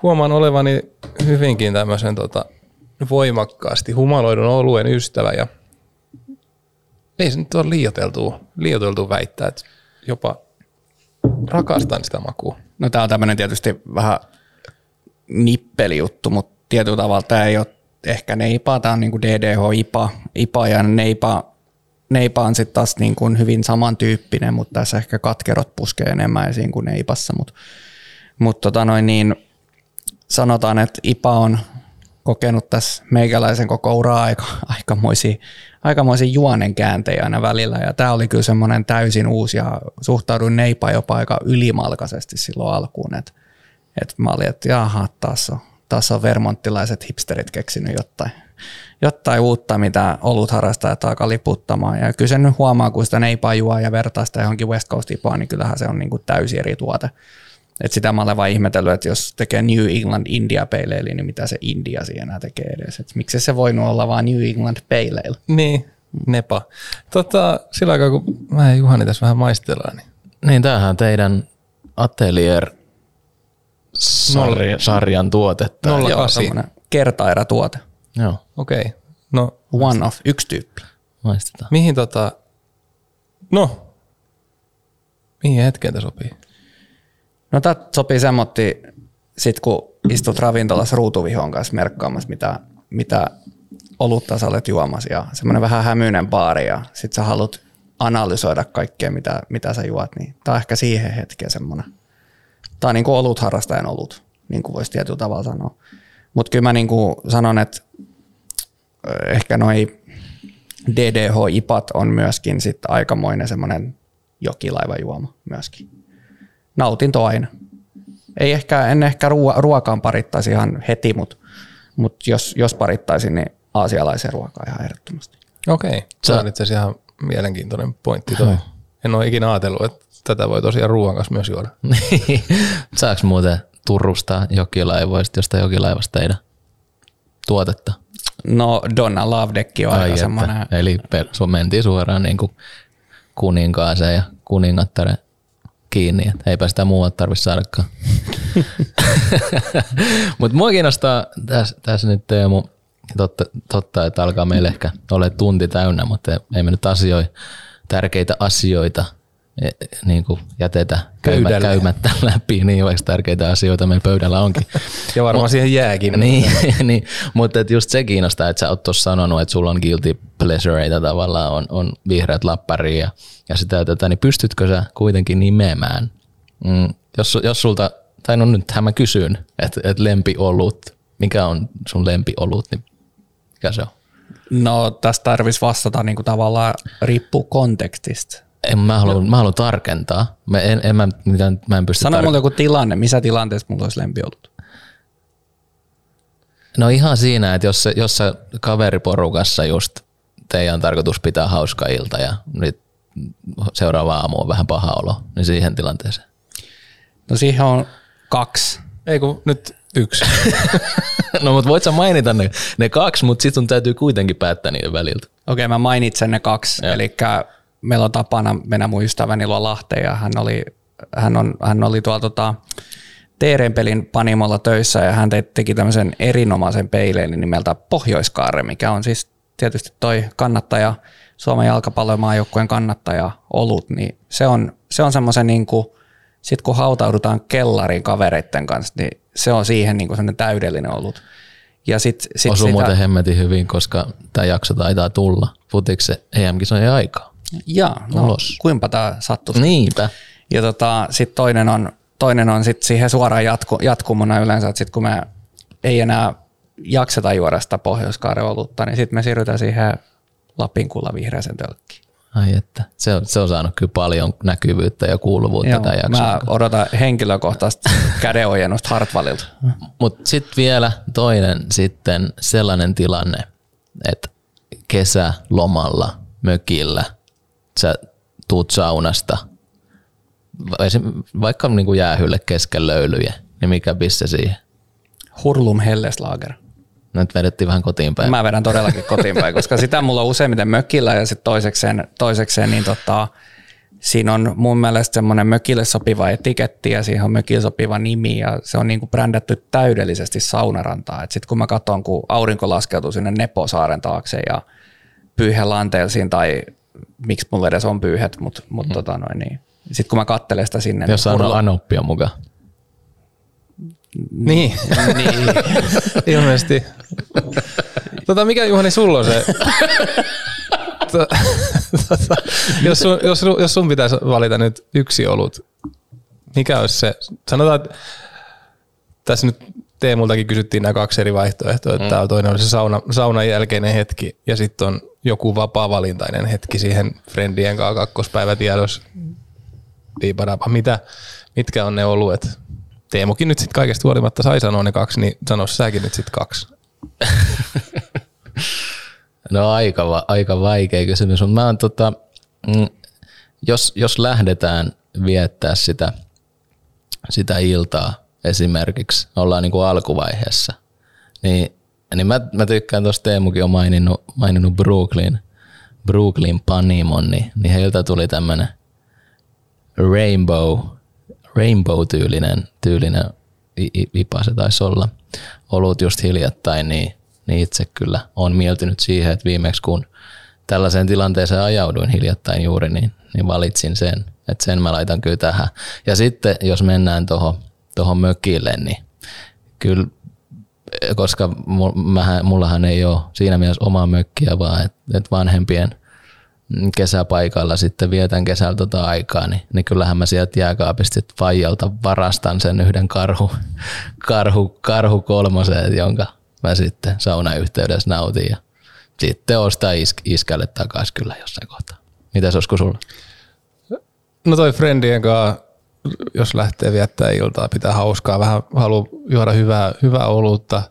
huomaan olevani hyvinkin tämmöisen tota, voimakkaasti humaloidun oluen ystävä ja ei se nyt ole liioteltua, liioteltua väittää, että jopa rakastan sitä makua. No tää on tämmöinen tietysti vähän nippelijuttu, mutta tietyllä tavalla tämä ei ole ehkä neipaa, tämä on niinku DDH IPA, IPA ja neipa, neipa on sitten taas niinku hyvin samantyyppinen, mutta tässä ehkä katkerot puskee enemmän esiin kuin neipassa, mutta mut tota noin niin, sanotaan, että IPA on kokenut tässä meikäläisen koko uraa aika, aikamoisia, aikamoisia juonen kääntejä aina välillä. Ja tämä oli kyllä semmoinen täysin uusi ja suhtauduin neipaan jopa aika ylimalkaisesti silloin alkuun. Että et mä olin, että jaha, taas on, taas on vermonttilaiset hipsterit keksinyt jotain, jotain uutta, mitä olut harrastajat alkaa liputtamaan. Ja kyllä sen nyt huomaa, kun sitä neipaa juo ja vertaa sitä johonkin West Coast IPAan, niin kyllähän se on niin kuin täysin eri tuote. Et sitä mä olen vaan ihmetellyt, että jos tekee New England India Pale Ale, niin mitä se India siinä enää tekee edes. Et miksi se voinut olla vaan New England Pale Ale? Niin, nepa. Tota, sillä aikaa, kun mä ja Juhani tässä vähän maistellaan, niin Niin, tämähän on teidän Atelier Nolla- sarjan tuotetta. Nolla- Joo, semmoinen kertaerätuote. Joo, okei. Okay. No, One off, yksi tyyppi. maistetaan. mihin tota, no, mihin hetkeen tämä sopii? No tää sopii semmotti, sit kun istut ravintolassa ruutuvihon kanssa merkkaamassa, mitä, mitä olutta sä olet juomassa ja semmoinen vähän hämyinen baari ja sit sä haluat analysoida kaikkea, mitä, mitä sä juot, niin tää on ehkä siihen hetkeen semmoinen. Tää on niinku olut harrastajan olut, niin kuin voisi tietyllä tavalla sanoa. Mutta kyllä mä niinku sanon, että ö, ehkä noi DDH-ipat on myöskin sit aikamoinen semmoinen jokilaivajuoma myöskin nautinto aina. Ei ehkä, en ehkä ruo- ruokaan parittaisi ihan heti, mutta mut jos, jos parittaisin, niin aasialaisen ruokaa ihan ehdottomasti. Okei, okay. se on itse asiassa ihan mielenkiintoinen pointti toi. En ole ikinä ajatellut, että tätä voi tosiaan ruoan kanssa myös juoda. Niin. Saaks muuten turrustaa jokilaivoista, josta jokilaivasta teidän tuotetta? No Donna Lovedeck on aika semmoinen, Eli sun mentiin suoraan niin kuin kuninkaaseen ja kuningattaren kiinni, että eipä sitä muualta tarvitse saadakaan. Mutta mua kiinnostaa tässä, tässä nyt Teemu, totta, totta, että alkaa meille ehkä ole tunti täynnä, mutta ei me nyt asioi, tärkeitä asioita niin kuin jätetä käymä, Pöydälle. käymättä läpi, niin vaikka tärkeitä asioita meidän pöydällä onkin. Ja varmaan siihen jääkin. Niin, niin mutta et just se kiinnostaa, että sä oot tuossa sanonut, että sulla on guilty pleasureita tavallaan, on, on vihreät lappari ja, ja sitä tätä, niin pystytkö sä kuitenkin nimeämään, mm, jos, jos sulta, tai no nythän mä kysyn, että et lempiolut, mikä on sun lempiolut, niin mikä se on? no tästä tarvitsisi vastata niin kuin tavallaan riippuu kontekstista. En, mä, haluan, mä haluan tarkentaa. Mä en, en, mä, mitään, mä en pysty Sano tar- mulle joku tilanne, missä tilanteessa mulla olisi lempiolut. No ihan siinä, että jos, jos sä kaveriporukassa just teidän tarkoitus pitää hauska ilta ja nyt seuraava aamu on vähän paha olo, niin siihen tilanteeseen. No siihen on kaksi. Ei kun nyt yksi. No mutta voit sä mainita ne, ne kaksi, mutta sitten sun täytyy kuitenkin päättää niiden väliltä. Okei, mä mainitsen ne kaksi. Eli meillä on tapana mennä mun ystäväni luo Lahteen ja hän oli, hän on, hän oli tuolla tota, Teerenpelin panimolla töissä ja hän te- teki tämmöisen erinomaisen peilein nimeltä Pohjoiskaare, mikä on siis tietysti toi kannattaja, Suomen jalkapallomaajoukkueen kannattaja olut, niin se on, se on semmoisen niin kuin, sit kun hautaudutaan kellariin kavereitten kanssa, niin se on siihen niin kuin täydellinen olut. Ja sit, sit Osuu sitä, muuten hemmetin hyvin, koska tämä jakso taitaa tulla. Futiksi EM-kisojen aikaa. Ja, no, Ulos. kuinka tämä sattuu. Niinpä. Ja tota, sitten toinen on, toinen on sit siihen suoraan jatku, jatkumona yleensä, että sitten kun me ei enää jakseta juoda sitä pohjois olutta, niin sitten me siirrytään siihen Lapin kulla vihreäsen tölkkiin. Ai että, se on, se on saanut kyllä paljon näkyvyyttä ja kuuluvuutta Joo, tämän jakson. mä odotan henkilökohtaista kädenojennusta Hartwallilta. Mutta sitten vielä toinen sitten sellainen tilanne, että kesälomalla, mökillä, sä tuut saunasta, vaikka niinku jäähylle kesken löylyjä, niin mikä pisse siihen? Hurlum Helleslager. Nyt vedettiin vähän kotiin päin. Mä vedän todellakin kotiin päin, koska sitä mulla on useimmiten mökillä ja sitten toisekseen, toisekseen niin tota, siinä on mun mielestä semmoinen mökille sopiva etiketti ja siihen on mökille sopiva nimi ja se on niinku brändätty täydellisesti saunarantaa. Sitten kun mä katson, kun aurinko laskeutuu sinne Neposaaren taakse ja pyyhelanteelsiin tai miksi mulla edes on pyyhet, mutta mut tota noin niin. Sitten kun mä kattelen sitä sinne. Jos niin on hurla- anoppia mukaan. Niin, niin, ilmeisesti. tota, mikä Juhani sulla on se? To- tota, jos, sun, jos, jos sun pitäisi valita nyt yksi olut, mikä olisi se? Sanotaan, että tässä nyt Teemultakin kysyttiin nämä kaksi eri vaihtoehtoa, että mm. toinen on se sauna, saunan jälkeinen hetki ja sitten on joku vapaa-valintainen hetki siihen friendien kanssa kakkospäivätiedos. Diipadapa. Mitä, mitkä on ne oluet? Teemukin nyt sitten kaikesta huolimatta sai sanoa ne kaksi, niin sano säkin nyt sitten kaksi. No aika, va- aika vaikea kysymys, mä oon tota, mm, jos, jos lähdetään viettää sitä, sitä iltaa esimerkiksi, ollaan niin kuin alkuvaiheessa, niin, niin mä, mä tykkään tuosta Teemukin on maininnut, maininnut Brooklyn, Brooklyn Panimon, niin, niin heiltä tuli tämmönen rainbow, rainbow-tyylinen tyylinen i- i- IPA se taisi olla, olut just hiljattain, niin, niin itse kyllä on mieltynyt siihen, että viimeksi kun tällaiseen tilanteeseen ajauduin hiljattain juuri, niin, niin valitsin sen, että sen mä laitan kyllä tähän. Ja sitten jos mennään tuohon toho mökille, niin kyllä koska mähän, mullahan ei ole siinä mielessä omaa mökkiä, vaan että et vanhempien kesäpaikalla sitten vietän kesällä tota aikaa, niin, niin kyllähän mä sieltä jääkaapista sit faijalta varastan sen yhden karhu, karhu, karhu kolmosen, jonka mä sitten saunayhteydessä nautin ja sitten ostaa is, iskälle takaisin kyllä jossain kohtaa. Mitäs olisiko sulla? No toi friendien kanssa, jos lähtee viettää iltaa, pitää hauskaa, vähän haluaa juoda hyvää, hyvää olutta,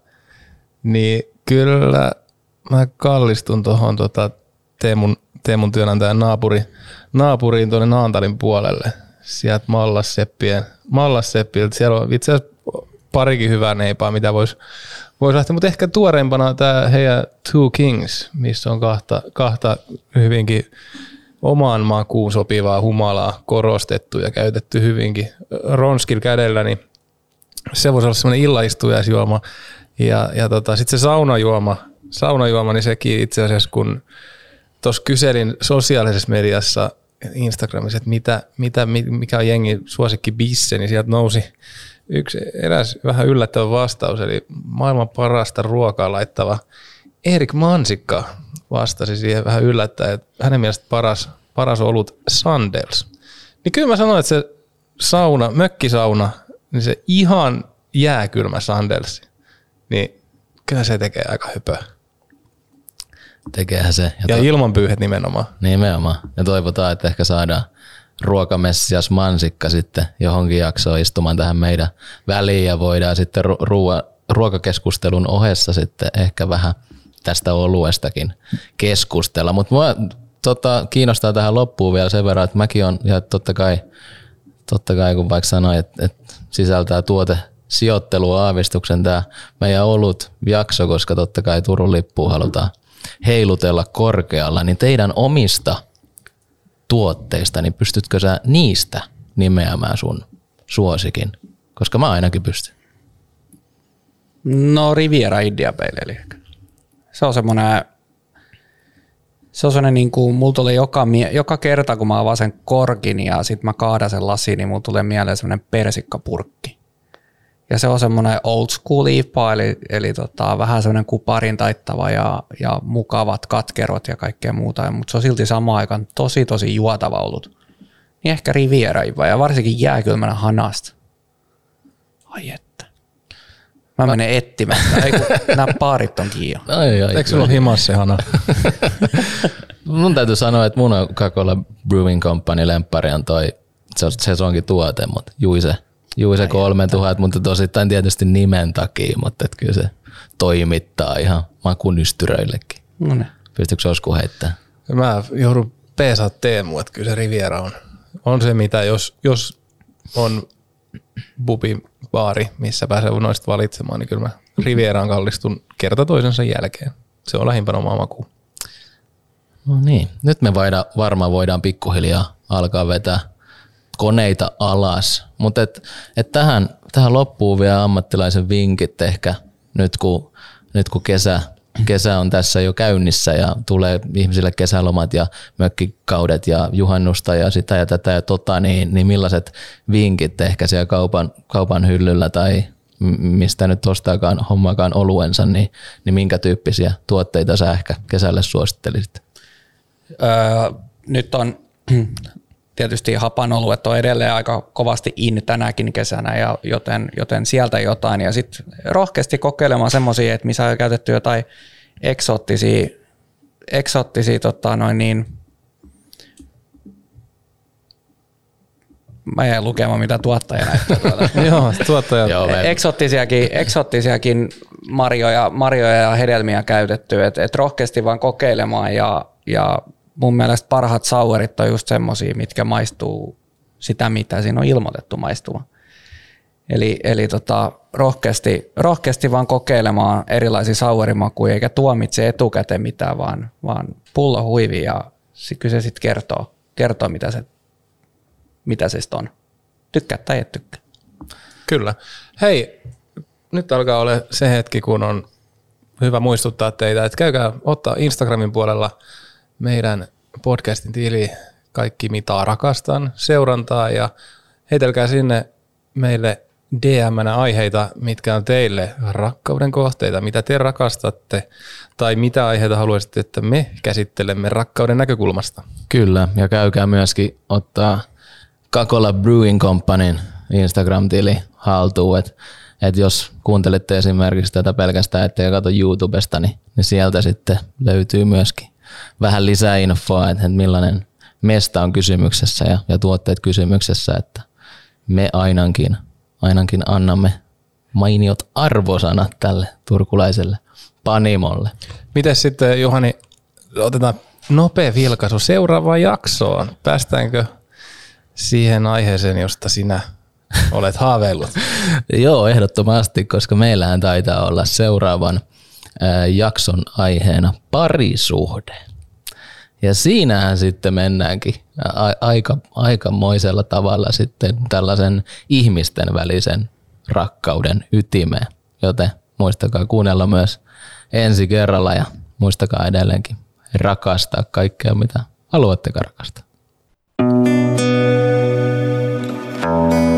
niin kyllä mä kallistun tuohon tota Teemun, Teemun työnantajan naapuri, naapuriin tuonne Naantalin puolelle. Sieltä Mallasseppien, Mallasseppiltä. Siellä on itse asiassa parikin hyvää neipaa, mitä voisi vois lähteä, mutta ehkä tuoreempana tämä heidän Two Kings, missä on kahta, kahta hyvinkin omaan makuun sopivaa humalaa korostettu ja käytetty hyvinkin ronskil kädellä, niin se voisi olla semmoinen illaistujaisjuoma. Ja, ja tota, sitten se saunajuoma, saunajuoma, niin sekin itse asiassa, kun tuossa kyselin sosiaalisessa mediassa Instagramissa, että mitä, mitä, mikä on jengi suosikki bisse, niin sieltä nousi yksi eräs vähän yllättävä vastaus, eli maailman parasta ruokaa laittava Erik Mansikka vastasi siihen vähän yllättäen, että hänen mielestä paras, paras olut Sandels. Niin kyllä mä sanoin, että se sauna, mökkisauna, niin se ihan jääkylmä Sandels, niin kyllä se tekee aika höpöä. Tekeehän se. Ja to- ilman pyyhet nimenomaan. Nimenomaan. Ja toivotaan, että ehkä saadaan ruokamessias Mansikka sitten johonkin jaksoon istumaan tähän meidän väliin ja voidaan sitten ru- ruoa, ruokakeskustelun ohessa sitten ehkä vähän tästä oluestakin keskustella. Mutta mua tota, kiinnostaa tähän loppuun vielä sen verran, että mäkin on, ja totta kai, totta kai kun vaikka sanoin, että, että sisältää tuote sijoittelua aavistuksen tämä meidän olut jakso, koska totta kai Turun lippuun halutaan heilutella korkealla, niin teidän omista tuotteista, niin pystytkö sä niistä nimeämään sun suosikin? Koska mä ainakin pystyn. No Riviera India Pale Ale. Se on semmoinen, se on semmoinen niin kuin, mulla tulee joka, joka kerta, kun mä avaan sen korkin ja sit mä kaadan sen lasiin, niin mulla tulee mieleen semmoinen persikkapurkki. ja se on semmoinen old school IPA, eli, eli tota, vähän semmoinen kuparin taittava ja, ja mukavat katkerot ja kaikkea muuta, mutta se on silti samaan aikaan tosi tosi juotava ollut. Niin ehkä Riviera ja varsinkin jääkylmänä hanasta. Ai että. Mä menen etsimään. Ei kun nämä paarit on kiinni. Ai, ai, Eikö sulla ole himas se hana? Mun täytyy sanoa, että mun on Coca-Cola Brewing Company lemppari on toi, se on sesonkin tuote, mutta Juise, Juise 3000, mutta tosittain tietysti nimen takia, mutta et kyllä se toimittaa ihan makunystyröillekin. No niin. Pystyykö Osku heittämään? Mä joudun peesaa Teemu, että kyllä se Riviera on, on se, mitä jos, jos on bubi baari, missä pääsee noista valitsemaan, niin kyllä mä Rivieraan kallistun kerta toisensa jälkeen. Se on lähimpänä omaa makuun. No niin, nyt me voidaan, varmaan voidaan pikkuhiljaa alkaa vetää koneita alas, mutta et, et tähän, tähän loppuu vielä ammattilaisen vinkit ehkä nyt kun, nyt kun kesä, kesä on tässä jo käynnissä ja tulee ihmisille kesälomat ja mökkikaudet ja juhannusta ja sitä ja tätä ja tota, niin, niin millaiset vinkit ehkä siellä kaupan, kaupan hyllyllä tai mistä nyt ostaakaan hommaakaan oluensa, niin, niin minkä tyyppisiä tuotteita sä ehkä kesälle suosittelisit? Öö, nyt on tietysti hapanoluet on edelleen aika kovasti in tänäkin kesänä, ja joten, joten sieltä jotain. Ja sitten rohkeasti kokeilemaan semmoisia, että missä on käytetty jotain eksoottisia, eksoottisia tota noin niin, mä jäin lukemaan, mitä tuottaja näyttää. Joo, tuottaja. Joo, Eksoottisiakin, eksoottisiakin marjoja, marjoja ja hedelmiä käytetty, että et rohkeasti vaan kokeilemaan ja, ja mun mielestä parhaat sauerit on just semmosia, mitkä maistuu sitä, mitä siinä on ilmoitettu maistuva. Eli, eli tota, rohkeasti, rohkeasti vaan kokeilemaan erilaisia sauerimakuja, eikä tuomitse etukäteen mitään, vaan, vaan pullo huivi ja sit, kyllä se sitten kertoo, kertoo mitä, se, mitä se on. Tykkää tai et tykkää. Kyllä. Hei, nyt alkaa olla se hetki, kun on hyvä muistuttaa teitä, että käykää ottaa Instagramin puolella meidän podcastin tili Kaikki mitä rakastan seurantaa ja heitelkää sinne meille dm aiheita, mitkä on teille rakkauden kohteita, mitä te rakastatte tai mitä aiheita haluaisitte, että me käsittelemme rakkauden näkökulmasta. Kyllä, ja käykää myöskin ottaa Kakola Brewing Companyn Instagram-tili haltuun, että et jos kuuntelette esimerkiksi tätä pelkästään, ettei katso YouTubesta, niin, niin sieltä sitten löytyy myöskin vähän lisää infoa, että millainen mesta on kysymyksessä ja, ja tuotteet kysymyksessä, että me ainakin, ainakin annamme mainiot arvosanat tälle turkulaiselle panimolle. Miten sitten Juhani, otetaan nopea vilkaisu seuraavaan jaksoon. Päästäänkö siihen aiheeseen, josta sinä olet haaveillut? Joo, ehdottomasti, koska meillähän taitaa olla seuraavan jakson aiheena parisuhde. Ja siinähän sitten mennäänkin aika, aikamoisella tavalla sitten tällaisen ihmisten välisen rakkauden ytimeen. Joten muistakaa kuunnella myös ensi kerralla ja muistakaa edelleenkin rakastaa kaikkea, mitä haluatte rakastaa. thank you